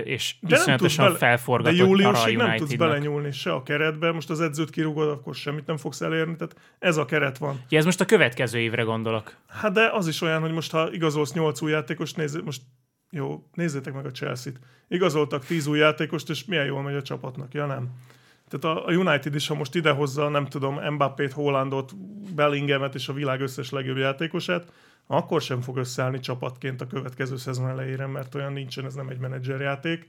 B: és iszonyatosan
C: bele, de
B: felforgatott
C: júliusig nem tudsz belenyúlni se a keretbe, most az edzőt kirúgod, akkor semmit nem fogsz elérni, tehát ez a keret van.
B: Ja, ez most a következő évre gondolok.
C: Hát de az is olyan, hogy most ha igazolsz 8 új játékost, nézz, most jó, nézzétek meg a Chelsea-t. Igazoltak 10 új játékost, és milyen jól megy a csapatnak, ja nem. Tehát a, United is, ha most idehozza, nem tudom, Mbappét, Hollandot, Bellinghamet és a világ összes legjobb játékosát, akkor sem fog összeállni csapatként a következő szezon elejére, mert olyan nincsen, ez nem egy menedzserjáték.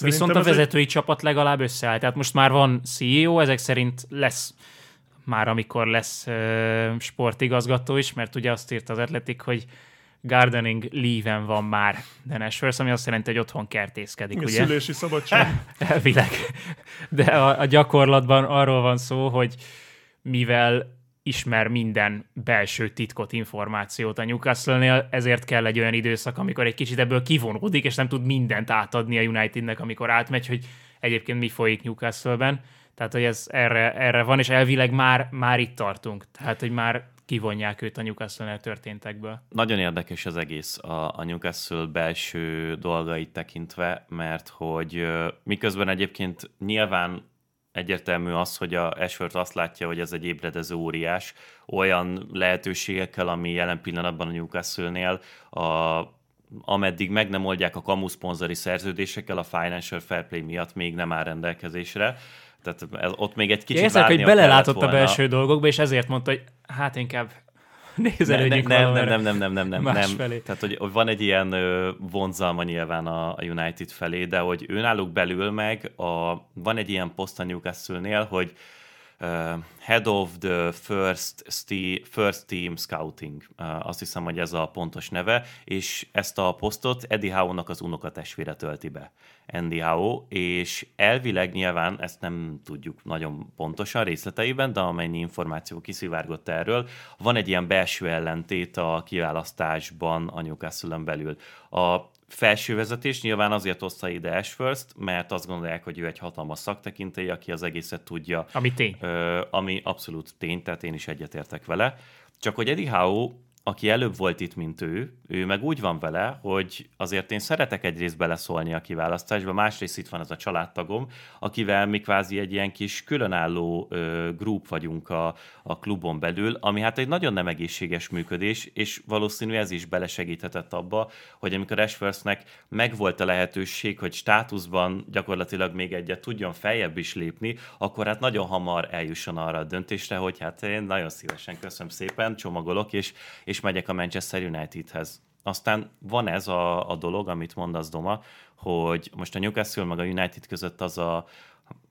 B: Viszont a
C: ez egy-
B: vezetői csapat legalább összeáll. Tehát most már van CEO, ezek szerint lesz már amikor lesz ö, sportigazgató is, mert ugye azt írt az Atletik, hogy gardening leave-en van már Ashworth, ami azt jelenti, hogy otthon kertészkedik, ugye?
C: szülési szabadság.
B: Elvileg. De a, a gyakorlatban arról van szó, hogy mivel ismer minden belső titkot, információt a Newcastle-nél, ezért kell egy olyan időszak, amikor egy kicsit ebből kivonódik, és nem tud mindent átadni a Unitednek, amikor átmegy, hogy egyébként mi folyik Newcastle-ben. Tehát, hogy ez erre, erre van, és elvileg már, már itt tartunk. Tehát, hogy már kivonják őt a Newcastle-nél történtekből.
D: Nagyon érdekes az egész a, a Newcastle belső dolgait tekintve, mert hogy miközben egyébként nyilván egyértelmű az, hogy a Ashford azt látja, hogy ez egy ébredező óriás, olyan lehetőségekkel, ami jelen pillanatban a Newcastle-nél a ameddig meg nem oldják a kamu szponzori szerződésekkel, a Financial Fair Play miatt még nem áll rendelkezésre. Tehát ez, ott még egy kicsit
B: Érzek, hogy belelátott a belső dolgokba, és ezért mondta, hogy hát inkább nézelődjünk
D: nem, nem, nem, nem, nem, nem, nem, nem. Tehát, hogy van egy ilyen vonzalma nyilván a, United felé, de hogy ő náluk belül meg a, van egy ilyen poszt a Newcastle-nél, hogy uh, Head of the First, sti, first Team Scouting. Uh, azt hiszem, hogy ez a pontos neve, és ezt a posztot Eddie Howe-nak az unokatestvére tölti be. Andy Howe, és elvileg nyilván ezt nem tudjuk nagyon pontosan részleteiben, de amennyi információ kiszivárgott erről, van egy ilyen belső ellentét a kiválasztásban a Newcastle-en belül. A felső vezetés nyilván azért hozta ide Ashworth, mert azt gondolják, hogy ő egy hatalmas szaktekintély, aki az egészet tudja,
B: Ami tény.
D: Ö, ami abszolút tény, tehát én is egyetértek vele. Csak hogy Eddie Howe, aki előbb volt itt, mint ő, ő meg úgy van vele, hogy azért én szeretek egyrészt beleszólni a kiválasztásba, másrészt itt van ez a családtagom, akivel mi kvázi egy ilyen kis különálló ö, group vagyunk a, a klubon belül, ami hát egy nagyon nem egészséges működés, és valószínű ez is belesegíthetett abba, hogy amikor Ashworthnek megvolt a lehetőség, hogy státuszban gyakorlatilag még egyet tudjon feljebb is lépni, akkor hát nagyon hamar eljusson arra a döntésre, hogy hát én nagyon szívesen köszönöm szépen, csomagolok, és, és megyek a Manchester Unitedhez. Aztán van ez a, a dolog, amit mondasz Doma, hogy most a Newcastle meg a United között az a,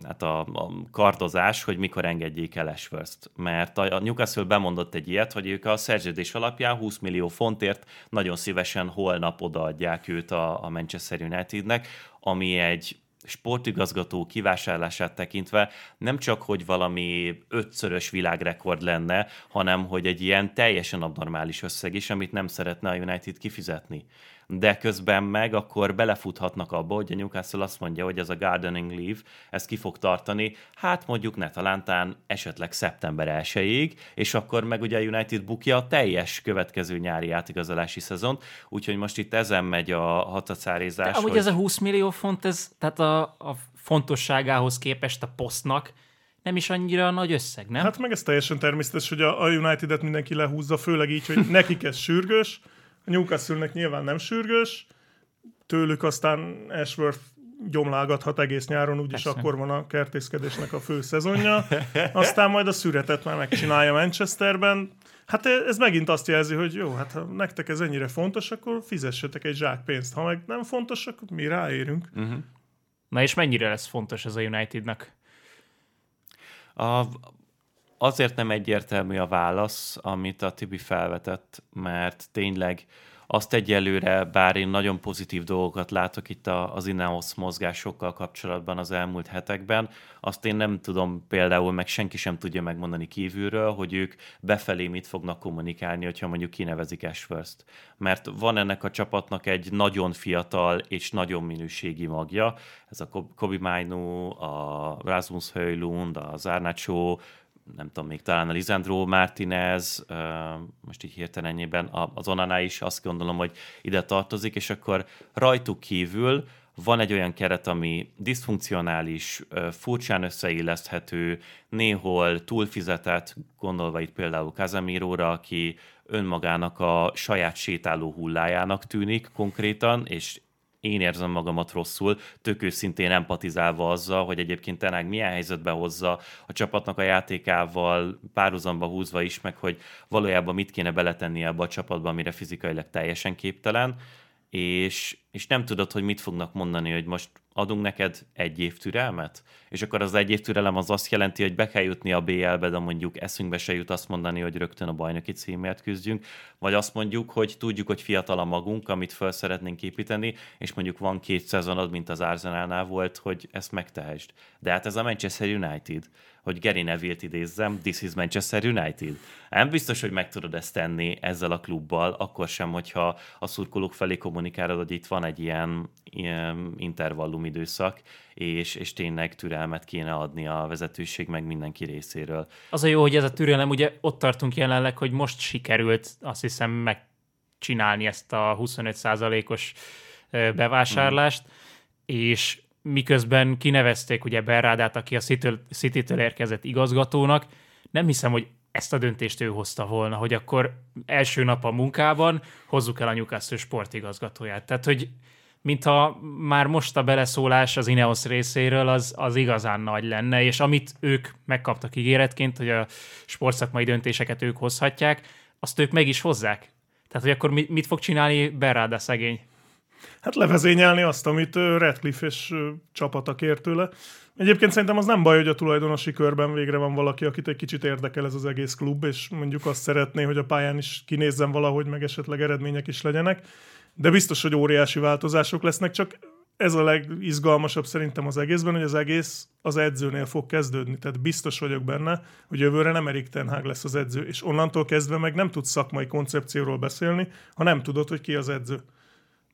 D: hát a, a kardozás, hogy mikor engedjék el Ashworth-t. Mert a Newcastle bemondott egy ilyet, hogy ők a szerződés alapján 20 millió fontért nagyon szívesen holnap odaadják őt a, a Manchester Unitednek, ami egy sportigazgató kivásárlását tekintve nem csak, hogy valami ötszörös világrekord lenne, hanem hogy egy ilyen teljesen abnormális összeg is, amit nem szeretne a United kifizetni. De közben meg akkor belefuthatnak abba, hogy a Newcastle azt mondja, hogy ez a gardening leave, ez ki fog tartani, hát mondjuk ne talántán esetleg szeptember 1-ig, és akkor meg ugye a United bukja a teljes következő nyári átigazolási szezont, úgyhogy most itt ezen megy a
B: De
D: hatacárézás.
B: amúgy
D: hogy...
B: ez a 20 millió font, ez, tehát a, a fontosságához képest a posztnak nem is annyira nagy összeg, nem?
C: Hát meg ez teljesen természetes, hogy a, a United-et mindenki lehúzza, főleg így, hogy nekik ez sürgős, a Newcastle-nek nyilván nem sürgős, tőlük aztán Ashworth gyomlálgathat egész nyáron, úgyis
B: Persze.
C: akkor van a kertészkedésnek a fő szezonja. Aztán majd a szüretet már megcsinálja Manchesterben. Hát ez megint azt jelzi, hogy jó, hát ha nektek ez ennyire fontos, akkor fizessetek egy zsák pénzt. Ha meg nem fontos, akkor mi ráérünk.
B: Na és mennyire lesz fontos ez a Unitednak?
D: A, azért nem egyértelmű a válasz, amit a Tibi felvetett, mert tényleg azt egyelőre, bár én nagyon pozitív dolgokat látok itt az Ineos mozgásokkal kapcsolatban az elmúlt hetekben, azt én nem tudom például, meg senki sem tudja megmondani kívülről, hogy ők befelé mit fognak kommunikálni, hogyha mondjuk kinevezik Ashworth-t. Mert van ennek a csapatnak egy nagyon fiatal és nagyon minőségi magja, ez a Kobi Mainu, a Rasmus Höjlund, az Arnacho, nem tudom, még talán a Lisandro Martinez, most így hirtelenjében az Onana is azt gondolom, hogy ide tartozik, és akkor rajtuk kívül van egy olyan keret, ami diszfunkcionális, furcsán összeilleszthető, néhol túlfizetett, gondolva itt például Casemiróra, aki önmagának a saját sétáló hullájának tűnik konkrétan, és én érzem magamat rosszul, tök őszintén empatizálva azzal, hogy egyébként Tenák milyen helyzetbe hozza a csapatnak a játékával, párhuzamba húzva is, meg hogy valójában mit kéne beletenni ebbe a csapatba, amire fizikailag teljesen képtelen, és, és nem tudod, hogy mit fognak mondani, hogy most adunk neked egy év türelmet, és akkor az egy év türelem az azt jelenti, hogy be kell jutni a BL-be, de mondjuk eszünkbe se jut azt mondani, hogy rögtön a bajnoki címért küzdjünk, vagy azt mondjuk, hogy tudjuk, hogy fiatal a magunk, amit fel szeretnénk építeni, és mondjuk van két szezonod, mint az Arsenalnál volt, hogy ezt megtehesd. De hát ez a Manchester United hogy Gary Neville-t idézzem, this is Manchester United. Nem biztos, hogy meg tudod ezt tenni ezzel a klubbal, akkor sem, hogyha a szurkolók felé kommunikálod, hogy itt van egy ilyen, ilyen intervallum időszak, és, és tényleg türelmet kéne adni a vezetőség meg mindenki részéről.
B: Az a jó, hogy ez a türelem, ugye ott tartunk jelenleg, hogy most sikerült azt hiszem megcsinálni ezt a 25%-os bevásárlást, mm. és miközben kinevezték ugye Berrádát, aki a City-től érkezett igazgatónak, nem hiszem, hogy ezt a döntést ő hozta volna, hogy akkor első nap a munkában hozzuk el a Newcastle sportigazgatóját. Tehát, hogy mintha már most a beleszólás az Ineos részéről az, az igazán nagy lenne, és amit ők megkaptak ígéretként, hogy a sportszakmai döntéseket ők hozhatják, azt ők meg is hozzák. Tehát, hogy akkor mit fog csinálni Berráda szegény?
C: Hát levezényelni azt, amit Redcliffe és csapata kért tőle. Egyébként szerintem az nem baj, hogy a tulajdonosi körben végre van valaki, akit egy kicsit érdekel ez az egész klub, és mondjuk azt szeretné, hogy a pályán is kinézzen valahogy, meg esetleg eredmények is legyenek. De biztos, hogy óriási változások lesznek, csak ez a legizgalmasabb szerintem az egészben, hogy az egész az edzőnél fog kezdődni. Tehát biztos vagyok benne, hogy jövőre nem Erik Ten Hag lesz az edző, és onnantól kezdve meg nem tudsz szakmai koncepcióról beszélni, ha nem tudod, hogy ki az edző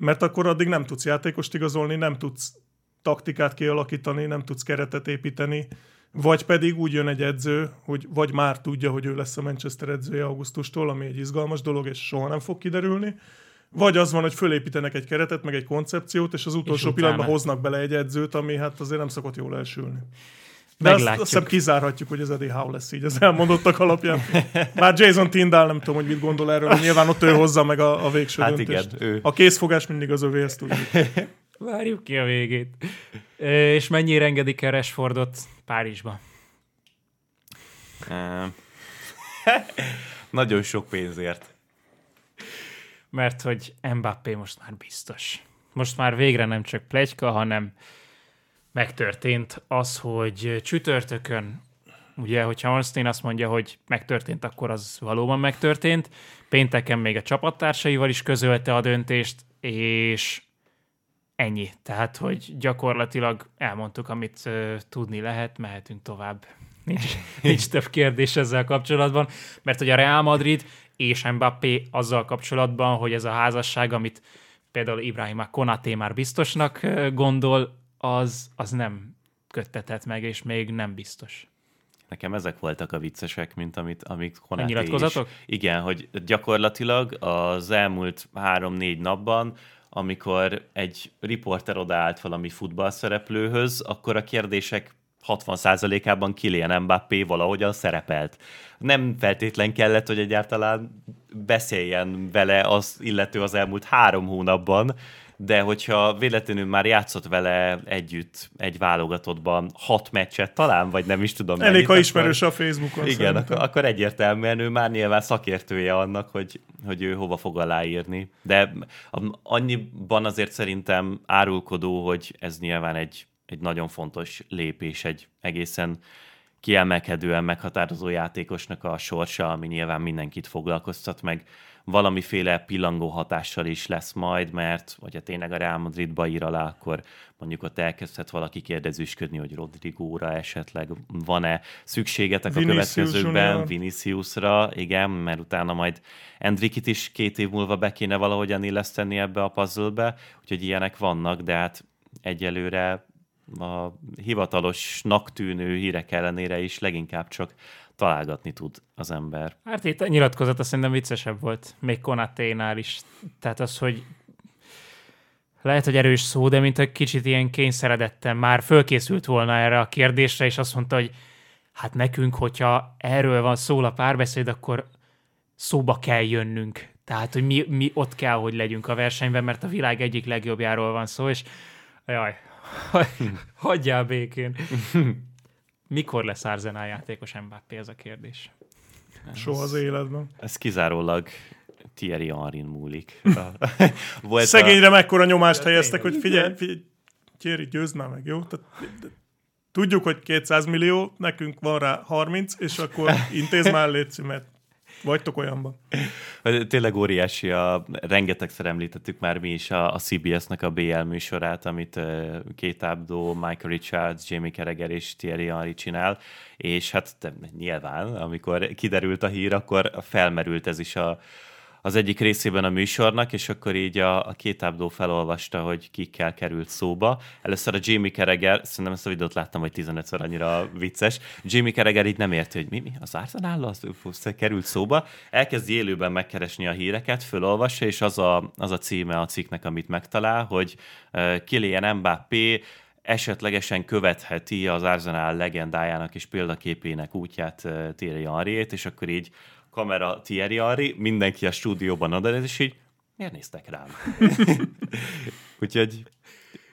C: mert akkor addig nem tudsz játékost igazolni, nem tudsz taktikát kialakítani, nem tudsz keretet építeni, vagy pedig úgy jön egy edző, hogy vagy már tudja, hogy ő lesz a Manchester edzője augusztustól, ami egy izgalmas dolog, és soha nem fog kiderülni, vagy az van, hogy fölépítenek egy keretet, meg egy koncepciót, és az utolsó és pillanatban hoznak bele egy edzőt, ami hát azért nem szokott jól elsülni. De azt, azt hiszem kizárhatjuk, hogy ez Eddie Howe lesz így az elmondottak alapján. Már Jason Tyndall nem tudom, hogy mit gondol erről, nyilván ott ő hozza meg a, a végső hát döntést. Igen, ő. A készfogás mindig az övé, ezt tudjuk.
B: Várjuk ki a végét. És mennyire engedik el Rashfordot Párizsba?
D: Nagyon sok pénzért.
B: Mert hogy Mbappé most már biztos. Most már végre nem csak plegyka, hanem megtörtént az, hogy csütörtökön, ugye, hogyha Ornstein azt mondja, hogy megtörtént, akkor az valóban megtörtént. Pénteken még a csapattársaival is közölte a döntést, és ennyi. Tehát, hogy gyakorlatilag elmondtuk, amit uh, tudni lehet, mehetünk tovább. Nincs, nincs több kérdés ezzel kapcsolatban, mert hogy a Real Madrid és Mbappé azzal kapcsolatban, hogy ez a házasság, amit például Ibrahima Konaté már biztosnak gondol, az, az nem köttetett meg, és még nem biztos.
D: Nekem ezek voltak a viccesek, mint amit, amit Konaté
B: a nyilatkozatok?
D: Is. Igen, hogy gyakorlatilag az elmúlt három-négy napban amikor egy riporter odaállt valami futballszereplőhöz, akkor a kérdések 60%-ában Kylian Mbappé valahogyan szerepelt. Nem feltétlen kellett, hogy egyáltalán beszéljen vele az illető az elmúlt három hónapban, de hogyha véletlenül már játszott vele együtt egy válogatottban hat meccset talán, vagy nem is tudom.
C: Elég, ha ismerős a Facebookon.
D: Igen, akkor, akkor egyértelműen ő már nyilván szakértője annak, hogy, hogy ő hova fog aláírni. De annyiban azért szerintem árulkodó, hogy ez nyilván egy, egy nagyon fontos lépés, egy egészen kiemelkedően meghatározó játékosnak a sorsa, ami nyilván mindenkit foglalkoztat, meg valamiféle pillangó hatással is lesz majd, mert hogyha tényleg a Real Madridba ír alá, akkor mondjuk ott elkezdhet valaki kérdezősködni, hogy Rodrigóra esetleg van-e szükségetek
C: Vinicius
D: a következőkben,
C: Junior.
D: Viniciusra, igen, mert utána majd Endrikit is két év múlva be kéne valahogyan illeszteni ebbe a puzzle-be, úgyhogy ilyenek vannak, de hát egyelőre a hivatalosnak tűnő hírek ellenére is leginkább csak találgatni tud az ember.
B: Hát itt a nyilatkozata szerintem viccesebb volt, még Konaténál is. Tehát az, hogy lehet, hogy erős szó, de mint egy kicsit ilyen kényszeredetten már fölkészült volna erre a kérdésre, és azt mondta, hogy hát nekünk, hogyha erről van szó a párbeszéd, akkor szóba kell jönnünk. Tehát, hogy mi, mi ott kell, hogy legyünk a versenyben, mert a világ egyik legjobbjáról van szó, és jaj, hagyjál békén. Mikor lesz Arsenal játékos Mbappé, ez a kérdés.
C: Soha az életben.
D: Ez kizárólag Thierry Henry múlik. Volt
C: Szegényre mekkora nyomást helyeztek, hogy figyelj, figyelj, Thierry, győzd már meg, jó? Tehát, tudjuk, hogy 200 millió, nekünk van rá 30, és akkor intéz már létszi, mert vagytok olyanban.
D: Tényleg óriási, a, rengetegszer említettük már mi is a, a CBS-nek a BL műsorát, amit uh, Kate Abdo, Michael Richards, Jamie Carragher és Thierry Henry csinál, és hát te, nyilván, amikor kiderült a hír, akkor felmerült ez is a, az egyik részében a műsornak, és akkor így a, a két Abdo felolvasta, hogy kikkel került szóba. Először a Jamie Carragher, szerintem ezt a videót láttam, hogy 15-ször annyira vicces. Jamie Carragher így nem érti, hogy mi, mi az Arsenal az került szóba. Elkezdi élőben megkeresni a híreket, fölolvassa, és az a, az a címe a cikknek, amit megtalál, hogy uh, Kylian Mbappé esetlegesen követheti az Arsenal legendájának és példaképének útját Thierry Henryét, és akkor így kamera Thierry Henry, mindenki a stúdióban oda, és így miért néztek rám? Úgyhogy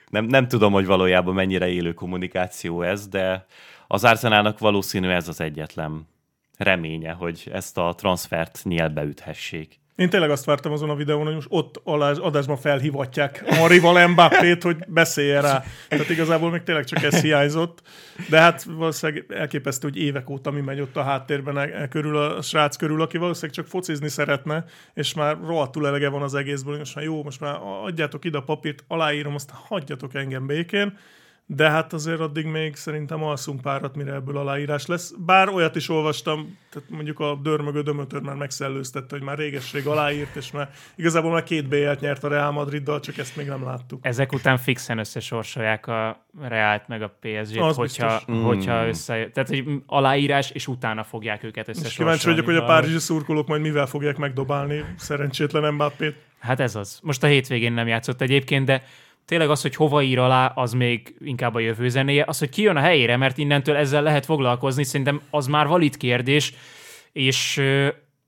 D: nem, nem tudom, hogy valójában mennyire élő kommunikáció ez, de az Arsenalnak valószínű ez az egyetlen reménye, hogy ezt a transfert nyelbe üthessék.
C: Én tényleg azt vártam azon a videón, hogy most ott alás, adásban felhivatják Henrival Mbappét, hogy beszéljen rá. Tehát igazából még tényleg csak ez hiányzott. De hát valószínűleg elképesztő, hogy évek óta mi megy ott a háttérben e, e körül a srác körül, aki valószínűleg csak focizni szeretne, és már rohadtul elege van az egészből, most már jó, most már adjátok ide a papírt, aláírom, aztán hagyjatok engem békén. De hát azért addig még szerintem alszunk párat, mire ebből aláírás lesz. Bár olyat is olvastam, tehát mondjuk a dörmögő dömötör már megszellőztette, hogy már réges-rég aláírt, és már igazából már két BL-t nyert a Real Madriddal, csak ezt még nem láttuk.
B: Ezek után fixen összesorsolják a Reált meg a PSG-t,
C: Az
B: hogyha,
C: biztos.
B: hogyha össze... Tehát, hogy aláírás, és utána fogják őket
C: És
B: összesorsolni.
C: kíváncsi vagyok, hogy a párizsi szurkolók majd mivel fogják megdobálni szerencsétlen Mbappét.
B: Hát ez az. Most a hétvégén nem játszott egyébként, de tényleg az, hogy hova ír alá, az még inkább a jövő zenéje. Az, hogy kijön a helyére, mert innentől ezzel lehet foglalkozni, szerintem az már valid kérdés, és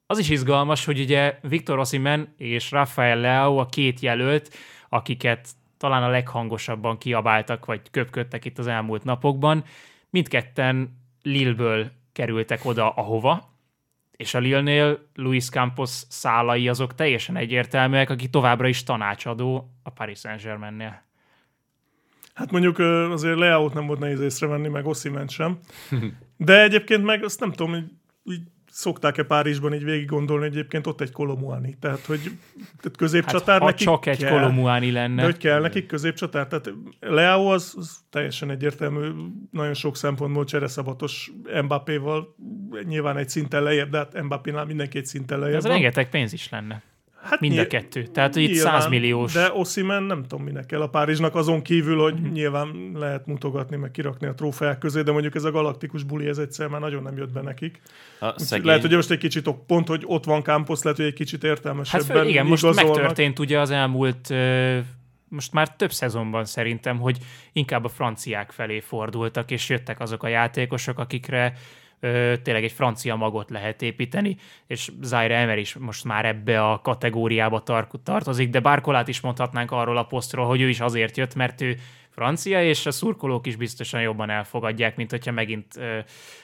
B: az is izgalmas, hogy ugye Viktor Osimhen és Rafael Leao a két jelölt, akiket talán a leghangosabban kiabáltak, vagy köpködtek itt az elmúlt napokban, mindketten Lilleből kerültek oda, ahova, és a Lille-nél Luis Campos szálai azok teljesen egyértelműek, aki továbbra is tanácsadó a Paris Saint-Germainnél.
C: Hát mondjuk azért Leao-t nem volt nehéz észrevenni, meg Osimhen sem. De egyébként meg azt nem tudom, hogy így szokták-e Párizsban így végig gondolni, hogy egyébként ott egy Kolomuani. Tehát, hogy tehát
B: Hát,
C: középcsatár
B: ha
C: nekik
B: csak egy
C: kell.
B: Kolomuáni lenne.
C: De hogy kell nekik középcsatár? Tehát Leo az, az teljesen egyértelmű, nagyon sok szempontból csereszabatos Mbappéval, nyilván egy szinten lejjebb, de hát Mbappénál mindenki egy szinten lejjebb
B: ez rengeteg pénz is lenne.
C: Hát
B: Mind a
C: nyilv-
B: kettő. Tehát, hogy itt
C: nyilván,
B: 100 milliós.
C: De Osimhen nem tudom, minek kell a Párizsnak, azon kívül, hogy
B: Mhm.
C: nyilván lehet mutogatni, meg kirakni a trófeák közé, de mondjuk ez a galaktikus buli, ez egyszer már nagyon nem jött be nekik.
D: A
C: Úgyhogy
D: szegény,
C: Lehet, hogy most egy kicsit, ok- pont, hogy ott van Campos, lehet, hogy egy kicsit
B: Hát
C: értelmesebben
B: föl, igen, most
C: igazolnak.
B: megtörtént ugye az elmúlt, most már több szezonban szerintem, hogy inkább a franciák felé fordultak, és jöttek azok a játékosok, akikre ö, tényleg egy francia magot lehet építeni, és Zaire Emer is most már ebbe a kategóriába tar- tartozik, de Bárkolát is mondhatnánk arról a posztról, hogy ő is azért jött, mert ő francia, és a szurkolók is biztosan jobban elfogadják, mint hogyha megint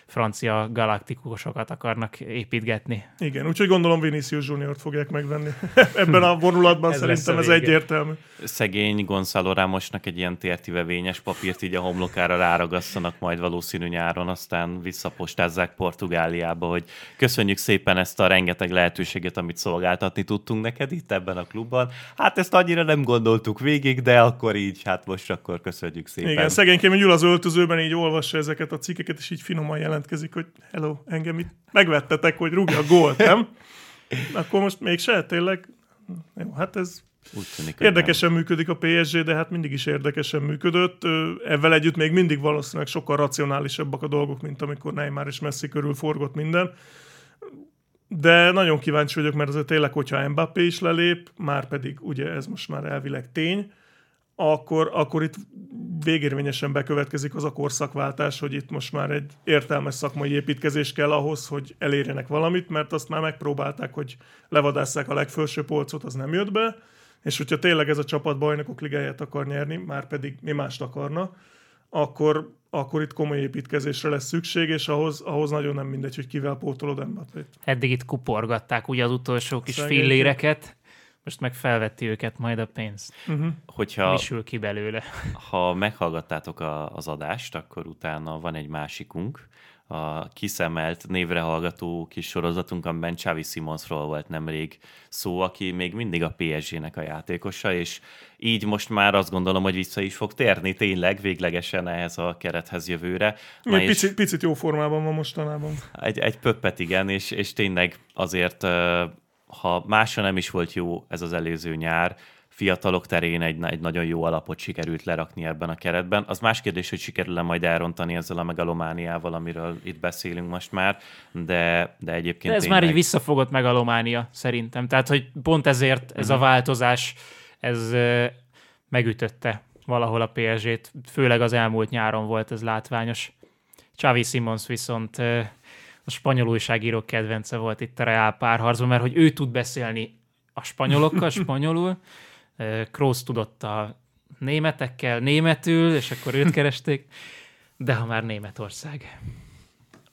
B: francia galaktikusokat akarnak építgetni.
C: Igen, úgyhogy gondolom Vinicius Junior-t fogják megvenni. Ebben a vonulatban
B: Ez
C: szerintem ez egyértelmű.
D: Szegény Gonzalo Ramosnak egy ilyen tértivevényes papírt így a homlokára ráragasszanak majd valószínű nyáron, aztán visszapostázzák Portugáliába, hogy köszönjük szépen ezt a rengeteg lehetőséget, amit szolgáltatni tudtunk neked itt ebben a klubban. Hát ezt annyira nem gondoltuk végig, de akkor így, hát most akkor köszönjük szépen.
C: Igen, szegénykém ül az öltözőben, így olvassa ezeket a cikkeket, és így finoman jelentkezik, hogy hello, engem itt megvettetek, hogy rúgja a gólt, nem? Akkor most mégse, tényleg? Jó, hát ez
D: Úgy tűnik,
C: Érdekesen működik a PSG, de hát mindig is érdekesen működött. Ezzel együtt még mindig valószínűleg sokkal racionálisabbak a dolgok, mint amikor Neymar és Messi körül forgott minden. De nagyon kíváncsi vagyok, mert azért tényleg, hogyha Mbappé is lelép, már pedig ugye ez most már elvileg tény, akkor, akkor itt végérvényesen bekövetkezik az a korszakváltás, hogy itt most már egy értelmes szakmai építkezés kell ahhoz, hogy elérjenek valamit, mert azt már megpróbálták, hogy levadásszák a legfelső polcot, az nem jött be, és hogyha tényleg ez a csapat bajnokok ligáját akar nyerni, már pedig mi mást akarna, akkor, akkor itt komoly építkezésre lesz szükség, és ahhoz, ahhoz nagyon nem mindegy, hogy kivel pótolod Mbappét.
B: Eddig itt kuporgatták ugye az utolsó kis
C: Szegények.
B: filléreket, most meg felvetti őket majd a pénzt.
D: hogyha
B: Mi sül ki belőle?
D: ha meghallgattátok a, az adást, akkor utána van egy másikunk, a kiszemelt, névre hallgató kis sorozatunk, amiben Xavi Simonsról volt nemrég szó, aki még mindig a PSG-nek a játékosa, és így most már azt gondolom, hogy vissza is fog térni tényleg véglegesen ehhez a kerethez jövőre. Na és-
C: picit, picit jó formában van mostanában.
D: egy, egy pöppet igen, és, és tényleg azért, ha másra nem is volt jó ez az előző nyár, fiatalok terén egy, egy nagyon jó alapot sikerült lerakni ebben a keretben. Az más kérdés, hogy sikerül-e majd elrontani ezzel a megalomániával, amiről itt beszélünk most már, de, de egyébként
B: De ez
D: tényleg...
B: már egy visszafogott megalománia szerintem. Tehát, hogy pont ezért ez a változás, ez megütötte valahol a PSG-t. Főleg az elmúlt nyáron volt ez látványos. Xavi Simons viszont a spanyol újságírók kedvence volt itt a Real párharcban, mert hogy ő tud beszélni a spanyolokkal, spanyolul, Kroos tudott a németekkel németül, és akkor őt keresték, de ha már Németország.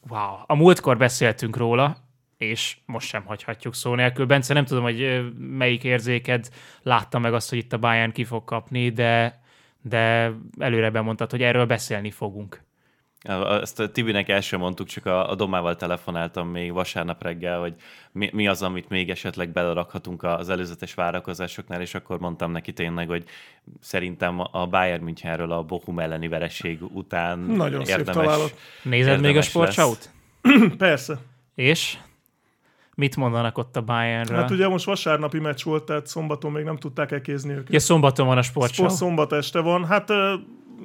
B: Wow. A múltkor beszéltünk róla, és most sem hagyhatjuk szó nélkül. Bence, nem tudom, hogy melyik érzéked látta meg azt, hogy itt a Bayern ki fog kapni, de, de előre bemondtad, hogy erről beszélni fogunk.
D: Ezt a Tibinek el sem mondtuk, csak a, a Domával telefonáltam még vasárnap reggel, hogy mi, mi az, amit még esetleg belerakhatunk az előzetes várakozásoknál, és akkor mondtam neki tényleg, hogy szerintem a Bayern Münchenről a Bochum elleni vereség után
C: Nagyon szép
D: érdemes,
C: találat.
B: Nézed még a
D: érdemes
B: sportsaut?
C: Persze.
B: És? Mit mondanak ott a Bayernről?
C: Hát ugye most vasárnapi meccs volt, tehát szombaton még nem tudták elkézni őket.
B: Ja, szombaton van a sportshow.
C: Sport szombat este van. Hát ö,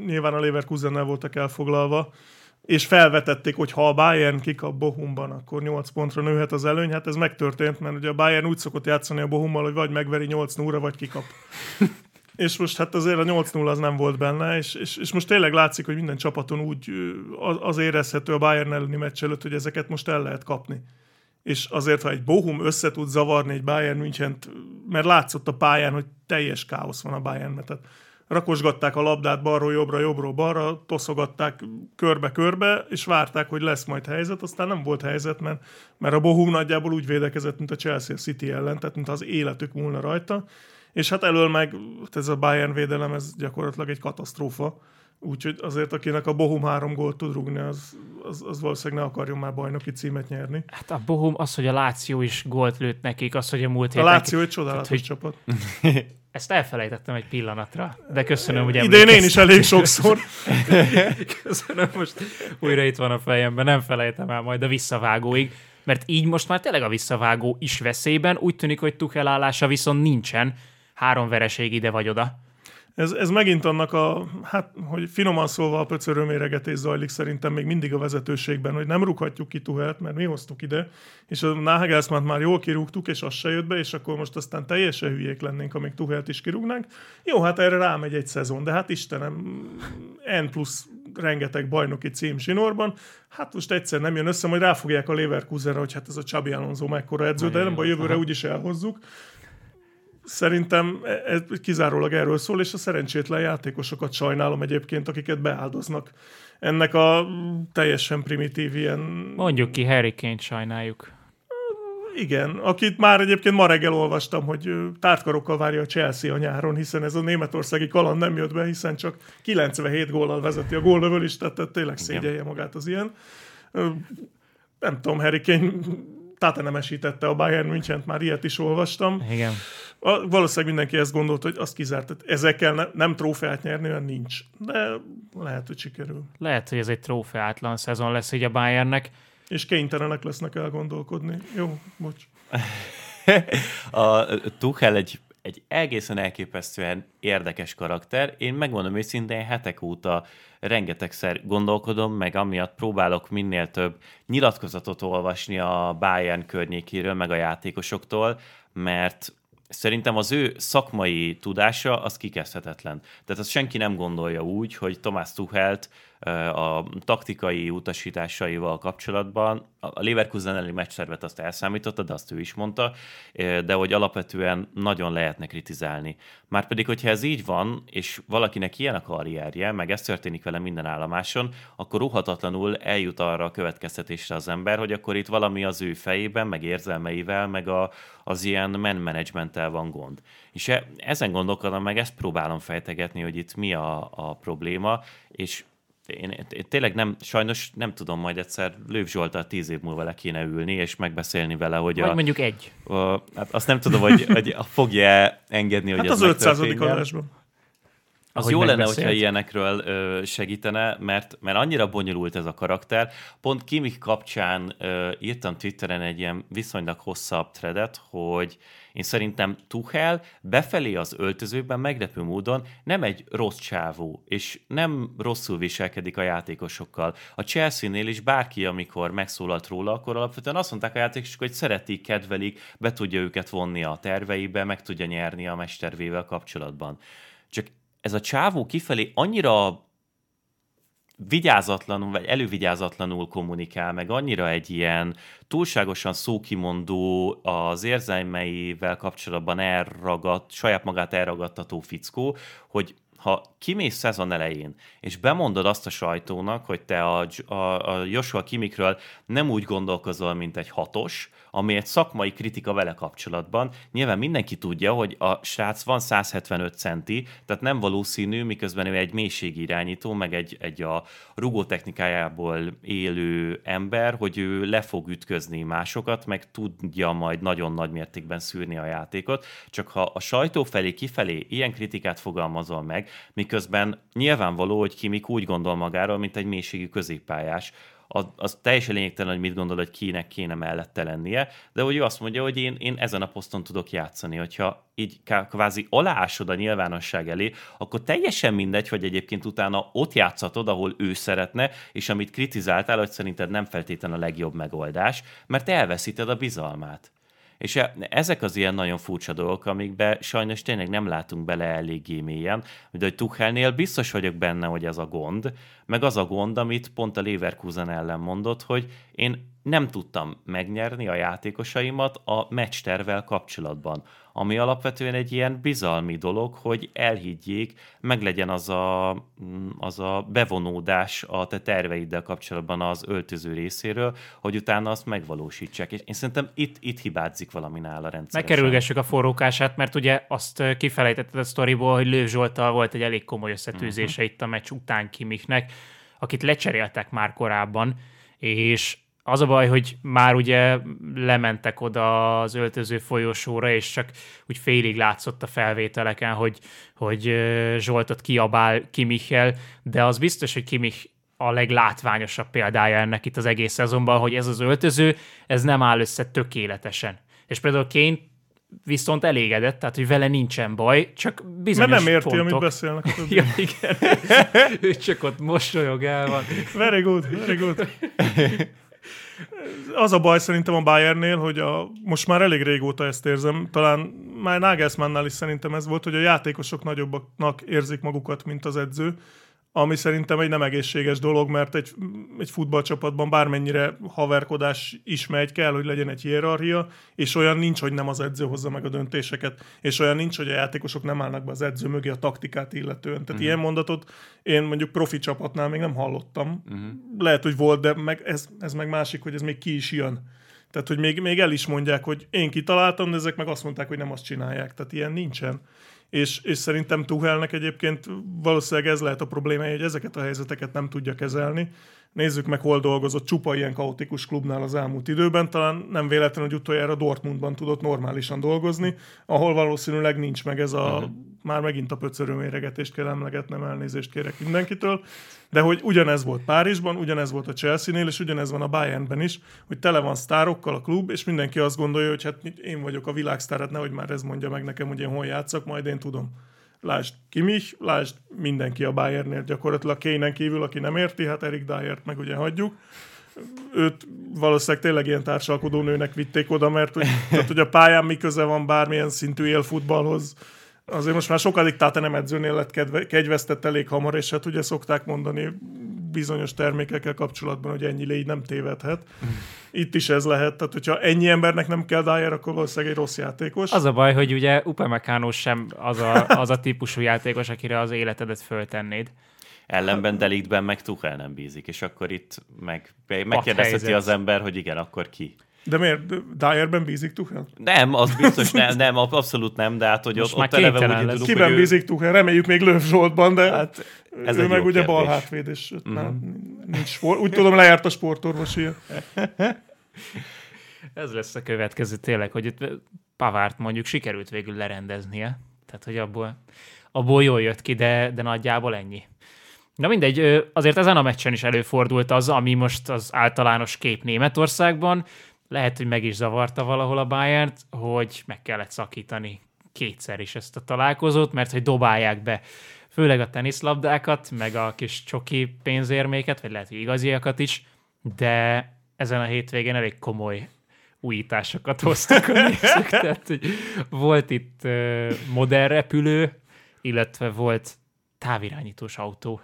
C: nyilván a Leverkusennel voltak elfoglalva, és felvetették, hogy ha a Bayern kikap Bohumban, akkor 8 pontra nőhet az előny. Hát ez megtörtént, mert ugye a Bayern úgy szokott játszani a Bohummal, hogy vagy megveri 8 0 vagy kikap. és most hát azért a 8-0 az nem volt benne, és, és, és most tényleg látszik, hogy minden csapaton úgy az, az érezhető a Bayern elleni meccs előtt, hogy ezeket most el lehet kapni. És azért, ha egy Bohum össze tud zavarni egy Bayern Münchent, mert látszott a pályán, hogy teljes káosz van a Bayernben, tehát rakosgatták a labdát balról jobbra, jobbról balra, toszogatták körbe-körbe, és várták, hogy lesz majd helyzet, aztán nem volt helyzet, mert, mert a Bohum nagyjából úgy védekezett, mint a Chelsea City ellen, tehát mint az életük múlna rajta, és hát elől meg ez a Bayern védelem, ez gyakorlatilag egy katasztrófa, úgyhogy azért, akinek a Bohum három gólt tud rúgni, az, az, az valószínűleg ne akarjon már bajnoki címet nyerni.
B: Hát a Bohum, az, hogy a Láció is gólt lőtt nekik, az, hogy a múlt
C: A
B: héten...
C: Láció egy csodálatos
B: hogy-
C: csapat.
B: Ezt elfelejtettem egy pillanatra, de köszönöm, hogy
C: Idén én is elég sokszor.
B: Köszönöm, most újra itt van a fejemben, nem felejtem el majd a visszavágóig, mert így most már tényleg a visszavágó is veszélyben, úgy tűnik, hogy Tuchel állása viszont nincsen, három vereség ide vagy oda.
C: Ez, ez megint annak a, hát, hogy finoman szólva a pöcörő méregetés zajlik szerintem még mindig a vezetőségben, hogy nem rúghatjuk ki Tuhelt, mert mi hoztuk ide, és a Nagelsmann már jól kirúgtuk, és az se jött be, és akkor most aztán teljesen hülyék lennénk, amíg Tuhelt is kirúgnánk. Jó, hát erre rámegy egy szezon, de hát Istenem, N plusz rengeteg bajnoki cím zsinórban, hát most egyszer nem jön össze, majd ráfogják a Leverkusenre, hogy hát ez a Csabi Alonso mekkora edző, de nem baj, jövőre úgyis elhozzuk. Szerintem ez kizárólag erről szól, és a szerencsétlen játékosokat sajnálom egyébként, akiket beáldoznak ennek a teljesen primitív ilyen...
B: Mondjuk ki, Harry Kane-t sajnáljuk.
C: Igen, akit már egyébként ma reggel olvastam, hogy tártkarokkal várja a Chelsea a nyáron, hiszen ez a németországi kaland nem jött be, hiszen csak 97 góllal vezeti a gólnövelést, tehát tényleg szégyelje magát az ilyen. Nem tudom, Harry Kane Táta nem esítette a Bayern München, már ilyet is olvastam.
B: Igen.
C: A, valószínűleg mindenki ezt gondolt, hogy azt kizárt, hogy ezekkel ne, nem trófeát nyerni, olyan nincs. De lehet, hogy sikerül.
B: Lehet, hogy ez egy trófeátlan szezon lesz így a Bayernnek.
C: És kénytelenek lesznek elgondolkodni. Jó, bocs.
D: a Tuchel egy, egy egészen elképesztően érdekes karakter. Én megmondom őszintén, hetek óta rengetegszer gondolkodom, meg amiatt próbálok minél több nyilatkozatot olvasni a Bayern környékéről, meg a játékosoktól, mert Szerintem az ő szakmai tudása az kikezdhetetlen. Tehát azt senki nem gondolja úgy, hogy Tomás Tuchelt a taktikai utasításaival kapcsolatban. A Leverkusen elleni meccservet azt elszámította, de azt ő is mondta, de hogy alapvetően nagyon lehetne kritizálni. Márpedig, hogyha ez így van, és valakinek ilyen a karrierje, meg ez történik vele minden állomáson, akkor ruhatatlanul eljut arra a következtetésre az ember, hogy akkor itt valami az ő fejében, meg érzelmeivel, meg a, az ilyen man managementtel van gond. És e, ezen gondolkodom, meg ezt próbálom fejtegetni, hogy itt mi a, a probléma, és én, én tényleg nem, sajnos nem tudom, majd egyszer Lőv Zsoltal tíz év múlva le kéne ülni, és megbeszélni vele, hogy
B: Vagy a, mondjuk egy.
D: A, hát azt nem tudom, hogy, hogy fogja engedni, hogy
C: hát
D: ez
C: az 500. adásban.
D: Az Ahogy jó lenne, hogyha ilyenekről ö, segítene, mert, mert annyira bonyolult ez a karakter. Pont Kimik kapcsán ö, írtam Twitteren egy ilyen viszonylag hosszabb threadet, hogy én szerintem Tuchel befelé az öltözőben meglepő módon nem egy rossz csávó, és nem rosszul viselkedik a játékosokkal. A Chelsea-nél is bárki, amikor megszólalt róla, akkor alapvetően azt mondták a játékosok, hogy szeretik, kedvelik, be tudja őket vonni a terveibe, meg tudja nyerni a mestervével kapcsolatban. Csak ez a csávó kifelé annyira vigyázatlanul, vagy elővigyázatlanul kommunikál, meg annyira egy ilyen túlságosan szókimondó, az érzelmeivel kapcsolatban elragadt, saját magát elragadtató fickó, hogy ha kimész szezon elején, és bemondod azt a sajtónak, hogy te a, a, a Joshua Kimikről nem úgy gondolkozol, mint egy hatos, ami egy szakmai kritika vele kapcsolatban. Nyilván mindenki tudja, hogy a srác van 175 centi, tehát nem valószínű, miközben ő egy mélységi irányító, meg egy, egy a rugó technikájából élő ember, hogy ő le fog ütközni másokat, meg tudja majd nagyon nagy mértékben szűrni a játékot. Csak ha a sajtó felé kifelé ilyen kritikát fogalmazol meg, miközben nyilvánvaló, hogy Kimik úgy gondol magáról, mint egy mélységű középpályás, az, az teljesen lényegtelen, hogy mit gondol, hogy kinek kéne mellette lennie, de hogy ő azt mondja, hogy én, én ezen a poszton tudok játszani, hogyha így kvázi aláásod a nyilvánosság elé, akkor teljesen mindegy, hogy egyébként utána ott játszatod, ahol ő szeretne, és amit kritizáltál, hogy szerinted nem feltétlenül a legjobb megoldás, mert elveszíted a bizalmát. És e, ezek az ilyen nagyon furcsa dolgok, amikbe sajnos tényleg nem látunk bele eléggé mélyen, de hogy Tuchelnél biztos vagyok benne, hogy ez a gond, meg az a gond, amit pont a Leverkusen ellen mondott, hogy én nem tudtam megnyerni a játékosaimat a meccstervel kapcsolatban ami alapvetően egy ilyen bizalmi dolog, hogy elhiggyék, meglegyen az a, mm, az a bevonódás a te terveiddel kapcsolatban az öltöző részéről, hogy utána azt megvalósítsák. És én szerintem itt, itt hibázik valami nála rendszeresen.
B: Megkerülgessük a forrókását, mert ugye azt kifelejtetted a sztoriból, hogy Lőv Zsoltal volt egy elég komoly összetűzése uh-huh. itt a meccs után Kimiknek, akit lecseréltek már korábban, és az a baj, hogy már ugye lementek oda az öltöző folyosóra, és csak úgy félig látszott a felvételeken, hogy, hogy Zsoltot kiabál Kimichel, de az biztos, hogy Kimich a leglátványosabb példája ennek itt az egész szezonban, hogy ez az öltöző, ez nem áll össze tökéletesen. És például Kane viszont elégedett, tehát hogy vele nincsen baj, csak bizonyos
C: Mert nem érti,
B: pontok.
C: amit beszélnek.
B: ja, igen. ő csak ott mosolyog el van.
C: Very good, very good. Az a baj szerintem a Bayernnél, hogy a, most már elég régóta ezt érzem, talán már Nagelsmannnál is szerintem ez volt, hogy a játékosok nagyobbaknak érzik magukat, mint az edző. Ami szerintem egy nem egészséges dolog, mert egy, egy futballcsapatban bármennyire haverkodás is megy, kell, hogy legyen egy hierarchia, és olyan nincs, hogy nem az edző hozza meg a döntéseket, és olyan nincs, hogy a játékosok nem állnak be az edző mögé a taktikát illetően. Tehát uh-huh. ilyen mondatot én mondjuk profi csapatnál még nem hallottam. Uh-huh. Lehet, hogy volt, de meg ez, ez meg másik, hogy ez még ki is jön. Tehát, hogy még, még el is mondják, hogy én kitaláltam, de ezek meg azt mondták, hogy nem azt csinálják. Tehát ilyen nincsen és, és szerintem Tuchelnek egyébként valószínűleg ez lehet a problémája, hogy ezeket a helyzeteket nem tudja kezelni. Nézzük meg, hol dolgozott csupa ilyen kaotikus klubnál az elmúlt időben. Talán nem véletlen, hogy utoljára Dortmundban tudott normálisan dolgozni, ahol valószínűleg nincs meg ez a, uh-huh. már megint a pöcörő méregetést kell emlegetnem, elnézést kérek mindenkitől, de hogy ugyanez volt Párizsban, ugyanez volt a Chelsea-nél, és ugyanez van a Bayernben is, hogy tele van sztárokkal a klub, és mindenki azt gondolja, hogy hát én vagyok a világsztár, hát nehogy már ez mondja meg nekem, hogy én hol játszok, majd én tudom. Lásd Kimich, lásd mindenki a Bayernnél gyakorlatilag Kénen kívül, aki nem érti, hát Erik Dyert meg ugye hagyjuk. Őt valószínűleg tényleg ilyen társalkodó nőnek vitték oda, mert hogy, tehát, hogy a pályán mi köze van bármilyen szintű élfutballhoz, azért most már sokadik nem edzőnél lett kedve, kegyvesztett elég hamar, és hát ugye szokták mondani bizonyos termékekkel kapcsolatban, hogy ennyi légy nem tévedhet. Itt is ez lehet, tehát hogyha ennyi embernek nem kell Dyer, akkor valószínűleg egy rossz játékos.
B: Az a baj, hogy ugye Upamecano sem az a, az a típusú játékos, akire az életedet föltennéd.
D: Ellenben Deliktben meg Tuchel nem bízik, és akkor itt meg, megkérdezheti az ember, hogy igen, akkor ki?
C: De miért? Dyerben bízik Tuchel?
D: Nem, az biztos nem, nem, abszolút nem, de hát hogy Most ott, ott eleve úgy
C: tudunk, Kiben bízik Tuchel? Reméljük még Löv Zsoltban, de hát ez ő meg ugye bal hátvéd, és mm-hmm. nem, nincs sport. Úgy tudom, lejárt a sportorvosi.
B: ez lesz a következő tényleg, hogy itt Pavárt mondjuk sikerült végül lerendeznie. Tehát, hogy abból, abból jól jött ki, de, de nagyjából ennyi. Na mindegy, azért ezen a meccsen is előfordult az, ami most az általános kép Németországban, lehet, hogy meg is zavarta valahol a bayern hogy meg kellett szakítani kétszer is ezt a találkozót, mert hogy dobálják be főleg a teniszlabdákat, meg a kis csoki pénzérméket, vagy lehet, hogy igaziakat is, de ezen a hétvégén elég komoly újításokat hoztak a nézők. Tehát, hogy volt itt uh, modern repülő, illetve volt távirányítós autó.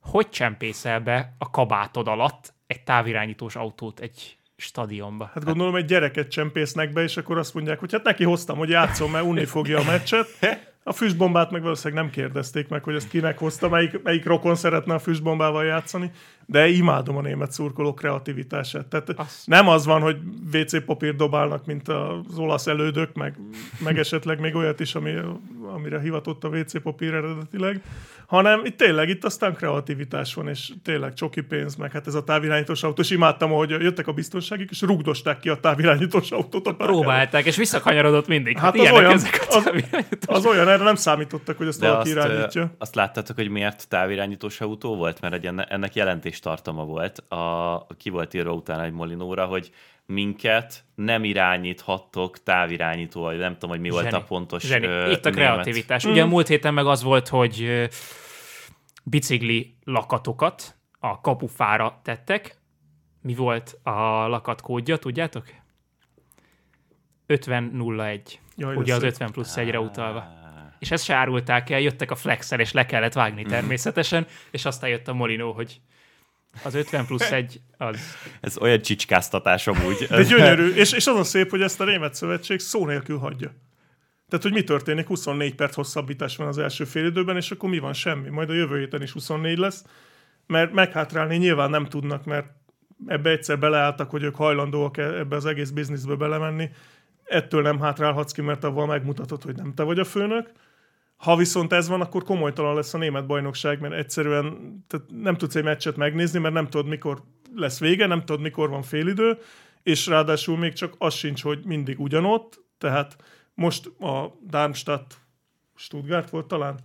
B: Hogy csempészel be a kabátod alatt egy távirányítós autót egy stadionba.
C: Hát gondolom egy gyereket csempésznek be, és akkor azt mondják, hogy hát neki hoztam, hogy játszom, mert unni fogja a meccset. A füstbombát meg valószínűleg nem kérdezték meg, hogy ezt kinek hozta, melyik, melyik rokon szeretne a füstbombával játszani, de imádom a német szurkoló kreativitását. Tehát azt. nem az van, hogy WC papír dobálnak, mint az olasz elődök, meg, meg esetleg még olyat is, ami, amire hivatott a WC papír eredetileg, hanem itt tényleg itt aztán kreativitás van, és tényleg csoki pénz, meg hát ez a távirányítós autó, és imádtam, hogy jöttek a biztonságik, és rugdosták ki a távirányítós autót. A
B: Próbálták, és visszakanyarodott mindig.
C: Hát, hát az, olyan, ezek a az, az, olyan, erre nem számítottak, hogy ezt valaki
D: irányítja. Azt láttátok, hogy miért távirányítós autó volt? Mert egy ennek jelentés tartama volt. A, ki volt írva utána egy Molinóra, hogy minket nem irányíthattok távirányító, vagy nem tudom, hogy mi Zseni. volt a pontos
B: Zseni. Ö, Itt a kreativitás. Német. Ugye a múlt héten meg az volt, hogy bicikli lakatokat a kapufára tettek. Mi volt a lakat kódja, tudjátok? 5001. Jaj, Ugye az 50 plusz 1-re utalva. És ezt se árulták el, jöttek a flexel, és le kellett vágni mhm. természetesen, és aztán jött a Molinó, hogy az 50 plusz egy az...
D: Ez olyan csicskáztatás amúgy.
C: De gyönyörű, és, és az a szép, hogy ezt a Német Szövetség szó nélkül hagyja. Tehát, hogy mi történik, 24 perc hosszabbítás van az első időben, és akkor mi van? Semmi. Majd a jövő héten is 24 lesz, mert meghátrálni nyilván nem tudnak, mert ebbe egyszer beleálltak, hogy ők hajlandóak e- ebbe az egész bizniszbe belemenni. Ettől nem hátrálhatsz ki, mert avval megmutatod, hogy nem te vagy a főnök, ha viszont ez van, akkor komolytalan lesz a német bajnokság, mert egyszerűen tehát nem tudsz egy meccset megnézni, mert nem tudod, mikor lesz vége, nem tudod, mikor van félidő, és ráadásul még csak az sincs, hogy mindig ugyanott, tehát most a Darmstadt Stuttgart volt talán,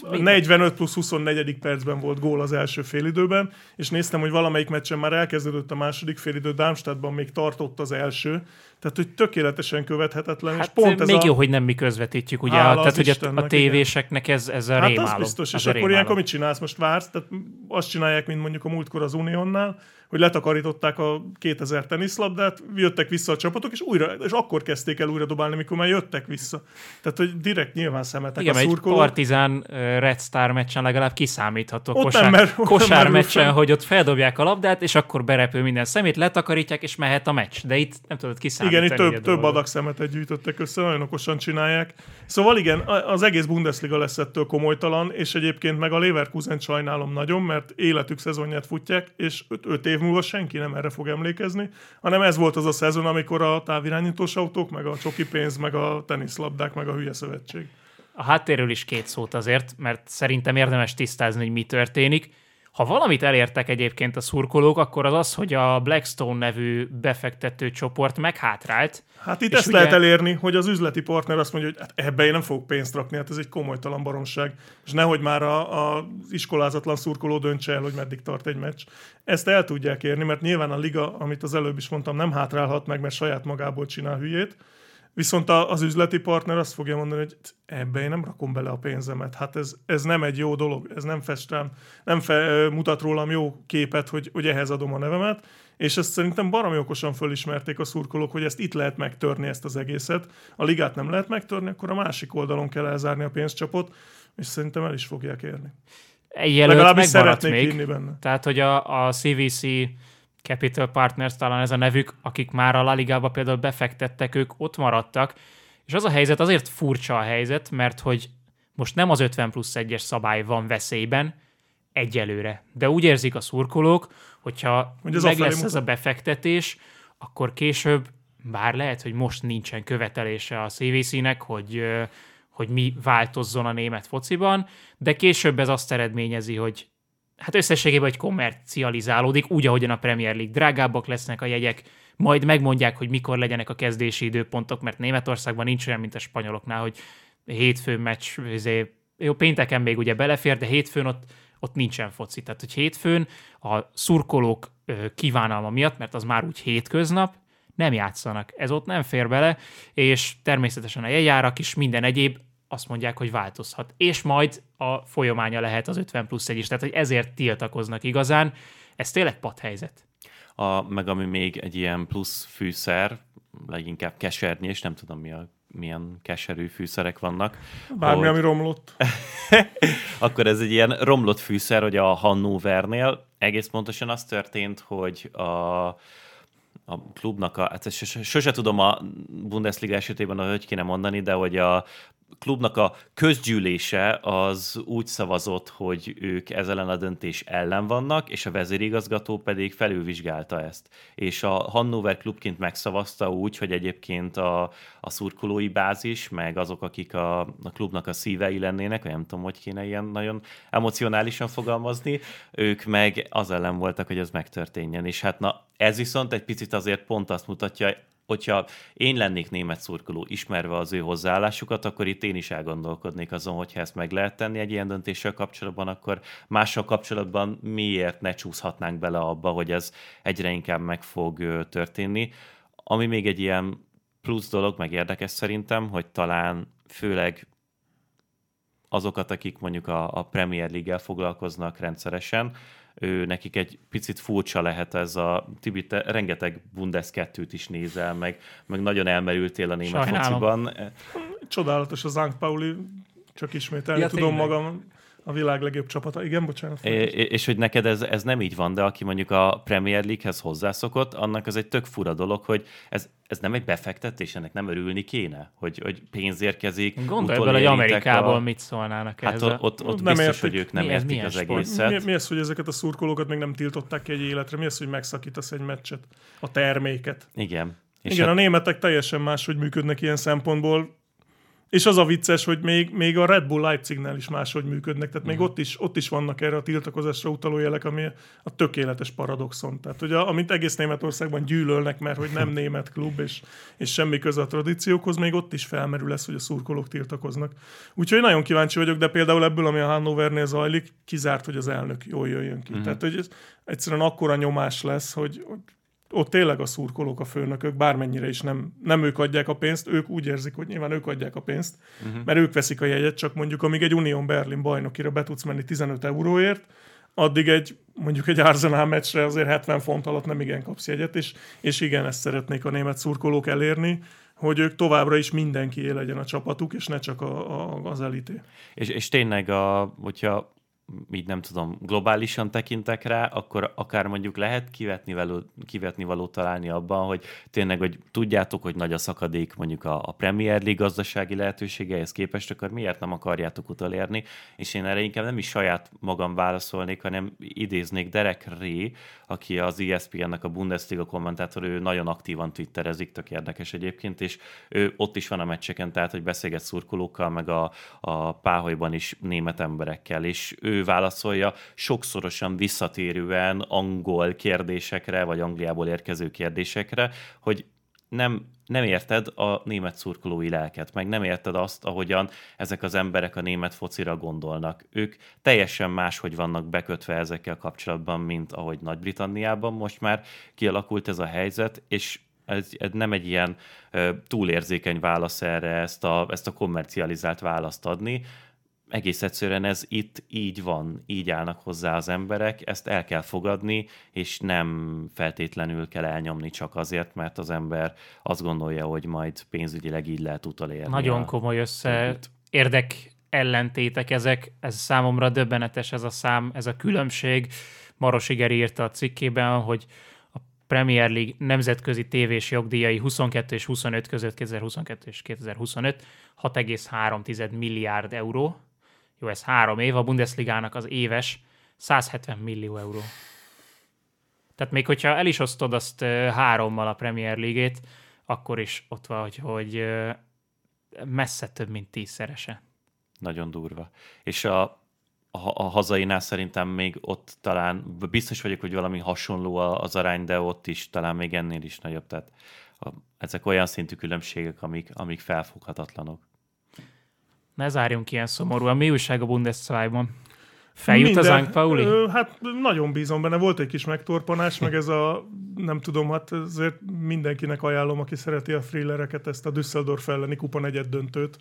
C: a 45 plusz 24. percben volt gól az első félidőben, és néztem, hogy valamelyik meccsen már elkezdődött a második félidő, Darmstadtban még tartott az első, Tehát, hogy tökéletesen követhetetlen,
B: Hát
C: és pont ez
B: még
C: a...
B: jó, hogy nem mi közvetítjük, ugye, a, tehát hogy a, a tévéseknek ez, ez a
C: Hát
B: rémálom.
C: az biztos, és akkor ilyenkor mit csinálsz? Most vársz, tehát azt csinálják, mint mondjuk a múltkor az Uniónnál, hogy letakarították a 2000 teniszlabdát, jöttek vissza a csapatok, és újra, és akkor kezdték el újra dobálni, mikor már jöttek vissza. Tehát, hogy direkt nyilván szemetek
B: Igen,
C: a
B: egy
C: szurkolók.
B: Partizán uh, Red Star meccsen legalább kiszámítható.
C: Ott
B: kosár,
C: mer-
B: kosár meccsen,
C: fel.
B: hogy ott feldobják a labdát, és akkor berepül minden szemét, letakarítják, és mehet a meccs. De itt nem tudod kiszámítani.
C: Igen, itt több, több adag szemetet gyűjtöttek össze, nagyon okosan csinálják. Szóval igen, az egész Bundesliga lesz ettől komolytalan, és egyébként meg a Leverkusen sajnálom nagyon, mert életük szezonját futják, és 5 év múlva senki nem erre fog emlékezni, hanem ez volt az a szezon, amikor a távirányítós autók, meg a csoki pénz, meg a teniszlabdák, meg a hülye szövetség.
B: A háttérről is két szót azért, mert szerintem érdemes tisztázni, hogy mi történik. Ha valamit elértek egyébként a szurkolók, akkor az az, hogy a Blackstone nevű befektető csoport meghátrált.
C: Hát itt ezt
B: ugye-
C: lehet elérni, hogy az üzleti partner azt mondja, hogy hát ebbe én nem fogok pénzt rakni, hát ez egy komolytalan baromság. És nehogy már a, a iskolázatlan szurkoló döntse el, hogy meddig tart egy meccs. Ezt el tudják érni, mert nyilván a liga, amit az előbb is mondtam, nem hátrálhat meg, mert saját magából csinál hülyét. Viszont az üzleti partner azt fogja mondani, hogy ebbe én nem rakom bele a pénzemet. Hát ez, ez nem egy jó dolog, ez nem fest rám, nem fe, mutat rólam jó képet, hogy, hogy ehhez adom a nevemet. És ezt szerintem baromi okosan fölismerték a szurkolók, hogy ezt itt lehet megtörni, ezt az egészet. A ligát nem lehet megtörni, akkor a másik oldalon kell elzárni a pénzcsapot, és szerintem el is fogják érni.
B: Jelölt
C: Legalábbis szeretnék
B: még.
C: hinni benne.
B: Tehát, hogy a, a CVC Capital Partners talán ez a nevük, akik már a La Ligába például befektettek, ők ott maradtak. És az a helyzet azért furcsa a helyzet, mert hogy most nem az 50 plusz 1-es szabály van veszélyben, egyelőre. De úgy érzik a szurkolók, hogyha
C: Hogy az
B: meg lesz ez
C: mutat.
B: a befektetés, akkor később, bár lehet, hogy most nincsen követelése a CVC-nek, hogy, hogy mi változzon a német fociban, de később ez azt eredményezi, hogy hát összességében, hogy kommercializálódik, úgy, ahogyan a Premier League. Drágábbak lesznek a jegyek, majd megmondják, hogy mikor legyenek a kezdési időpontok, mert Németországban nincs olyan, mint a spanyoloknál, hogy hétfőn meccs, izé, jó, pénteken még ugye belefér, de hétfőn ott, ott nincsen foci. Tehát, hogy hétfőn a szurkolók kívánalma miatt, mert az már úgy hétköznap, nem játszanak. Ez ott nem fér bele, és természetesen a jegyárak is minden egyéb azt mondják, hogy változhat. És majd a folyamánya lehet az 50 plusz egy is. Tehát, hogy ezért tiltakoznak igazán. Ez tényleg padhelyzet.
D: A, meg ami még egy ilyen plusz fűszer, leginkább kesernyés, és nem tudom mi a, milyen keserű fűszerek vannak.
C: Bármi,
D: hogy-
C: ami romlott.
D: akkor ez egy ilyen romlott fűszer, hogy a Hannovernél egész pontosan az történt, hogy a, a klubnak a, hát sose, sose tudom a Bundesliga esetében, hogy kéne mondani, de hogy a klubnak a közgyűlése az úgy szavazott, hogy ők ezzel a döntés ellen vannak, és a vezérigazgató pedig felülvizsgálta ezt. És a Hannover klubként megszavazta úgy, hogy egyébként a, a szurkolói bázis, meg azok, akik a, a klubnak a szívei lennének, nem tudom, hogy kéne ilyen nagyon emocionálisan fogalmazni, ők meg az ellen voltak, hogy ez megtörténjen. És hát na, ez viszont egy picit azért pont azt mutatja, hogyha én lennék német szurkoló, ismerve az ő hozzáállásukat, akkor itt én is elgondolkodnék azon, hogyha ezt meg lehet tenni egy ilyen döntéssel kapcsolatban, akkor mással kapcsolatban miért ne csúszhatnánk bele abba, hogy ez egyre inkább meg fog történni. Ami még egy ilyen plusz dolog, meg érdekes szerintem, hogy talán főleg azokat, akik mondjuk a, a Premier League-el foglalkoznak rendszeresen, ő, nekik egy picit furcsa lehet ez a Tibi, te rengeteg Bundes 2-t is nézel, meg, meg nagyon elmerültél a német
B: Sajnálom.
D: fociban.
C: Csodálatos az Zank Pauli, csak ismételni
B: Ja,
C: ja, tudom
B: tényleg.
C: magam. A világ legjobb csapata. Igen, bocsánat.
D: É- És hogy neked ez, ez nem így van, de aki mondjuk a Premier League-hez hozzászokott, annak ez egy tök fura dolog, hogy ez, ez nem egy befektetés, ennek nem örülni kéne, hogy, hogy pénz érkezik.
B: Gondolj bele, hogy Amerikából
D: a-
B: mit szólnának
D: Hát
B: ehhez.
D: ott,
B: a...
D: ott, ott
C: Nem
D: biztos,
C: értik.
D: hogy ők nem
B: Mi ez,
D: értik az
B: sport?
D: egészet.
C: Mi, mi az, hogy ezeket a szurkolókat még nem tiltották ki egy életre? Mi az, hogy megszakítasz egy meccset? A terméket.
D: Igen. És
C: Igen,
D: hát,
C: a németek teljesen máshogy működnek ilyen szempontból. És az a vicces, hogy még, még a Red Bull Leipzignál is máshogy működnek, tehát még
D: Mhm.
C: ott, is, ott is vannak erre a tiltakozásra utaló jelek, ami a tökéletes paradoxon. Tehát, hogy a, amit egész Németországban gyűlölnek, mert hogy nem német klub, és, és semmi köze a tradíciókhoz, még ott is felmerül ez, hogy a szurkolók tiltakoznak. Úgyhogy nagyon kíváncsi vagyok, de például ebből, ami a Hannovernél zajlik, kizárt, hogy az elnök jól jöjjön ki.
D: Mhm.
C: Tehát, hogy ez egyszerűen akkora nyomás lesz, hogy, hogy ott tényleg a szurkolók, a főnökök, bármennyire is nem, nem ők adják a pénzt, ők úgy érzik, hogy nyilván ők adják a pénzt, uh-huh. mert ők veszik a jegyet, csak mondjuk amíg egy Union Berlin bajnokira be tudsz menni 15 euróért, addig egy mondjuk egy Arsenal meccsre azért 70 font alatt nem igen kapsz jegyet, és, és igen, ezt szeretnék a német szurkolók elérni, hogy ők továbbra is mindenki legyen a csapatuk, és ne csak a, a, az elité.
D: És, és tényleg, a, hogyha így nem tudom, globálisan tekintek rá, akkor akár mondjuk lehet kivetni, való, kivetni való találni abban, hogy tényleg, hogy tudjátok, hogy nagy a szakadék mondjuk a, a Premier League gazdasági lehetőségeihez képest, akkor miért nem akarjátok utolérni? És én erre inkább nem is saját magam válaszolnék, hanem idéznék Derek Ray, aki az ESPN-nek a Bundesliga kommentátor, ő nagyon aktívan twitterezik, tök érdekes egyébként, és ő ott is van a meccseken, tehát hogy beszélget szurkolókkal, meg a, a páholyban is német emberekkel, és ő válaszolja sokszorosan visszatérően angol kérdésekre, vagy Angliából érkező kérdésekre, hogy nem, nem érted a német szurkolói lelket, meg nem érted azt, ahogyan ezek az emberek a német focira gondolnak. Ők teljesen máshogy vannak bekötve ezekkel kapcsolatban, mint ahogy Nagy-Britanniában most már kialakult ez a helyzet, és ez, ez nem egy ilyen ö, túlérzékeny válasz erre ezt a, ezt a kommercializált választ adni, egész egyszerűen ez itt így van, így állnak hozzá az emberek, ezt el kell fogadni, és nem feltétlenül kell elnyomni csak azért, mert az ember azt gondolja, hogy majd pénzügyileg így lehet utolérni.
B: Nagyon komoly össze érdek ellentétek ezek, ez számomra döbbenetes ez a szám, ez a különbség. Marosi Geri írta a cikkében, hogy a Premier League nemzetközi tévés jogdíjai 22 és 25 között 2022 és 2025 6,3 milliárd euró, jó, ez három év, a Bundesligának az éves 170 millió euró. Tehát még hogyha el is osztod azt hárommal a Premier League-ét, akkor is ott van, hogy, hogy messze több, mint tízszerese.
D: Nagyon durva. És a, a, a hazainál szerintem még ott talán, biztos vagyok, hogy valami hasonló az arány, de ott is talán még ennél is nagyobb. Tehát a, ezek olyan szintű különbségek, amik, amik felfoghatatlanok.
B: Ne zárjunk ilyen szomorúan. Mi újság a Bundesliga-ban? Feljut Minden, az Ank Pauli?
C: Ö, hát nagyon bízom benne. Volt egy kis megtorpanás, meg ez a, nem tudom, hát azért mindenkinek ajánlom, aki szereti a thrillereket, ezt a Düsseldorf elleni kupa negyed döntőt,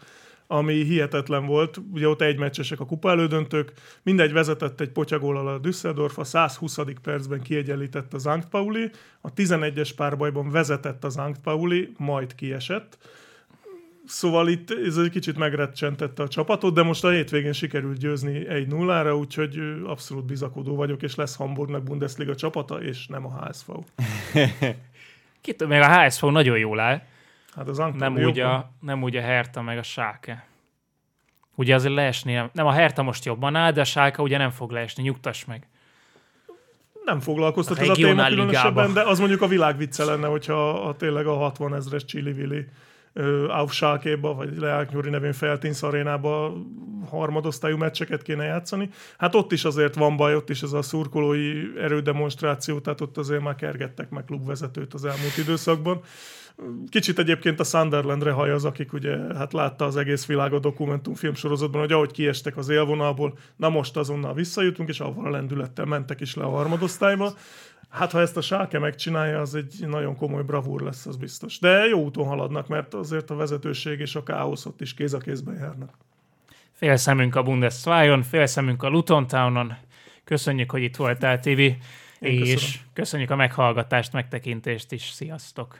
C: ami hihetetlen volt. Ugye ott egy meccsesek a kupa elődöntők, mindegy vezetett egy potyagólal a Düsseldorf, a 120. percben kiegyenlített az Ank Pauli, a 11-es párbajban vezetett az Ank Pauli, majd kiesett Szóval itt ez egy kicsit megrecsentette a csapatot, de most a hétvégén sikerült győzni 1-0-ra, úgyhogy abszolút bizakodó vagyok, és lesz Hamburgnak Bundesliga csapata, és nem a HSV.
B: Kit, meg a HSV nagyon jól áll.
C: Hát az
B: nem úgy, a, nem úgy a Hertha meg a Sáke. Ugye azért leesni, nem a Hertha most jobban áll, de a Sáke ugye nem fog leesni, nyugtass meg.
C: Nem foglalkoztat a ez a téma különösebben, de az mondjuk a világ vicce lenne, hogyha a, tényleg a 60 ezres Chili-Willi auf Schalke-ba, vagy Leák Nyuri nevén Feltins arénába harmadosztályú meccseket kéne játszani. Hát ott is azért van baj, ott is ez a szurkolói erődemonstráció, tehát ott azért már kergettek meg klubvezetőt az elmúlt időszakban. Kicsit egyébként a Sunderlandre haj az, akik ugye hát látta az egész világ a dokumentumfilm sorozatban, hogy ahogy kiestek az élvonalból, na most azonnal visszajutunk, és avval a lendülettel mentek is le a harmadosztályba. Hát ha ezt a Sáke megcsinálja, az egy nagyon komoly bravúr lesz, az biztos. De jó úton haladnak, mert azért a vezetőség és a káosz ott is kéz a kézben járnak.
B: Fél szemünk a Bundesliga-on, fél szemünk a Luton Townon. Köszönjük, hogy itt voltál, Tibi. Én és köszönöm. köszönjük a meghallgatást, megtekintést is. Sziasztok!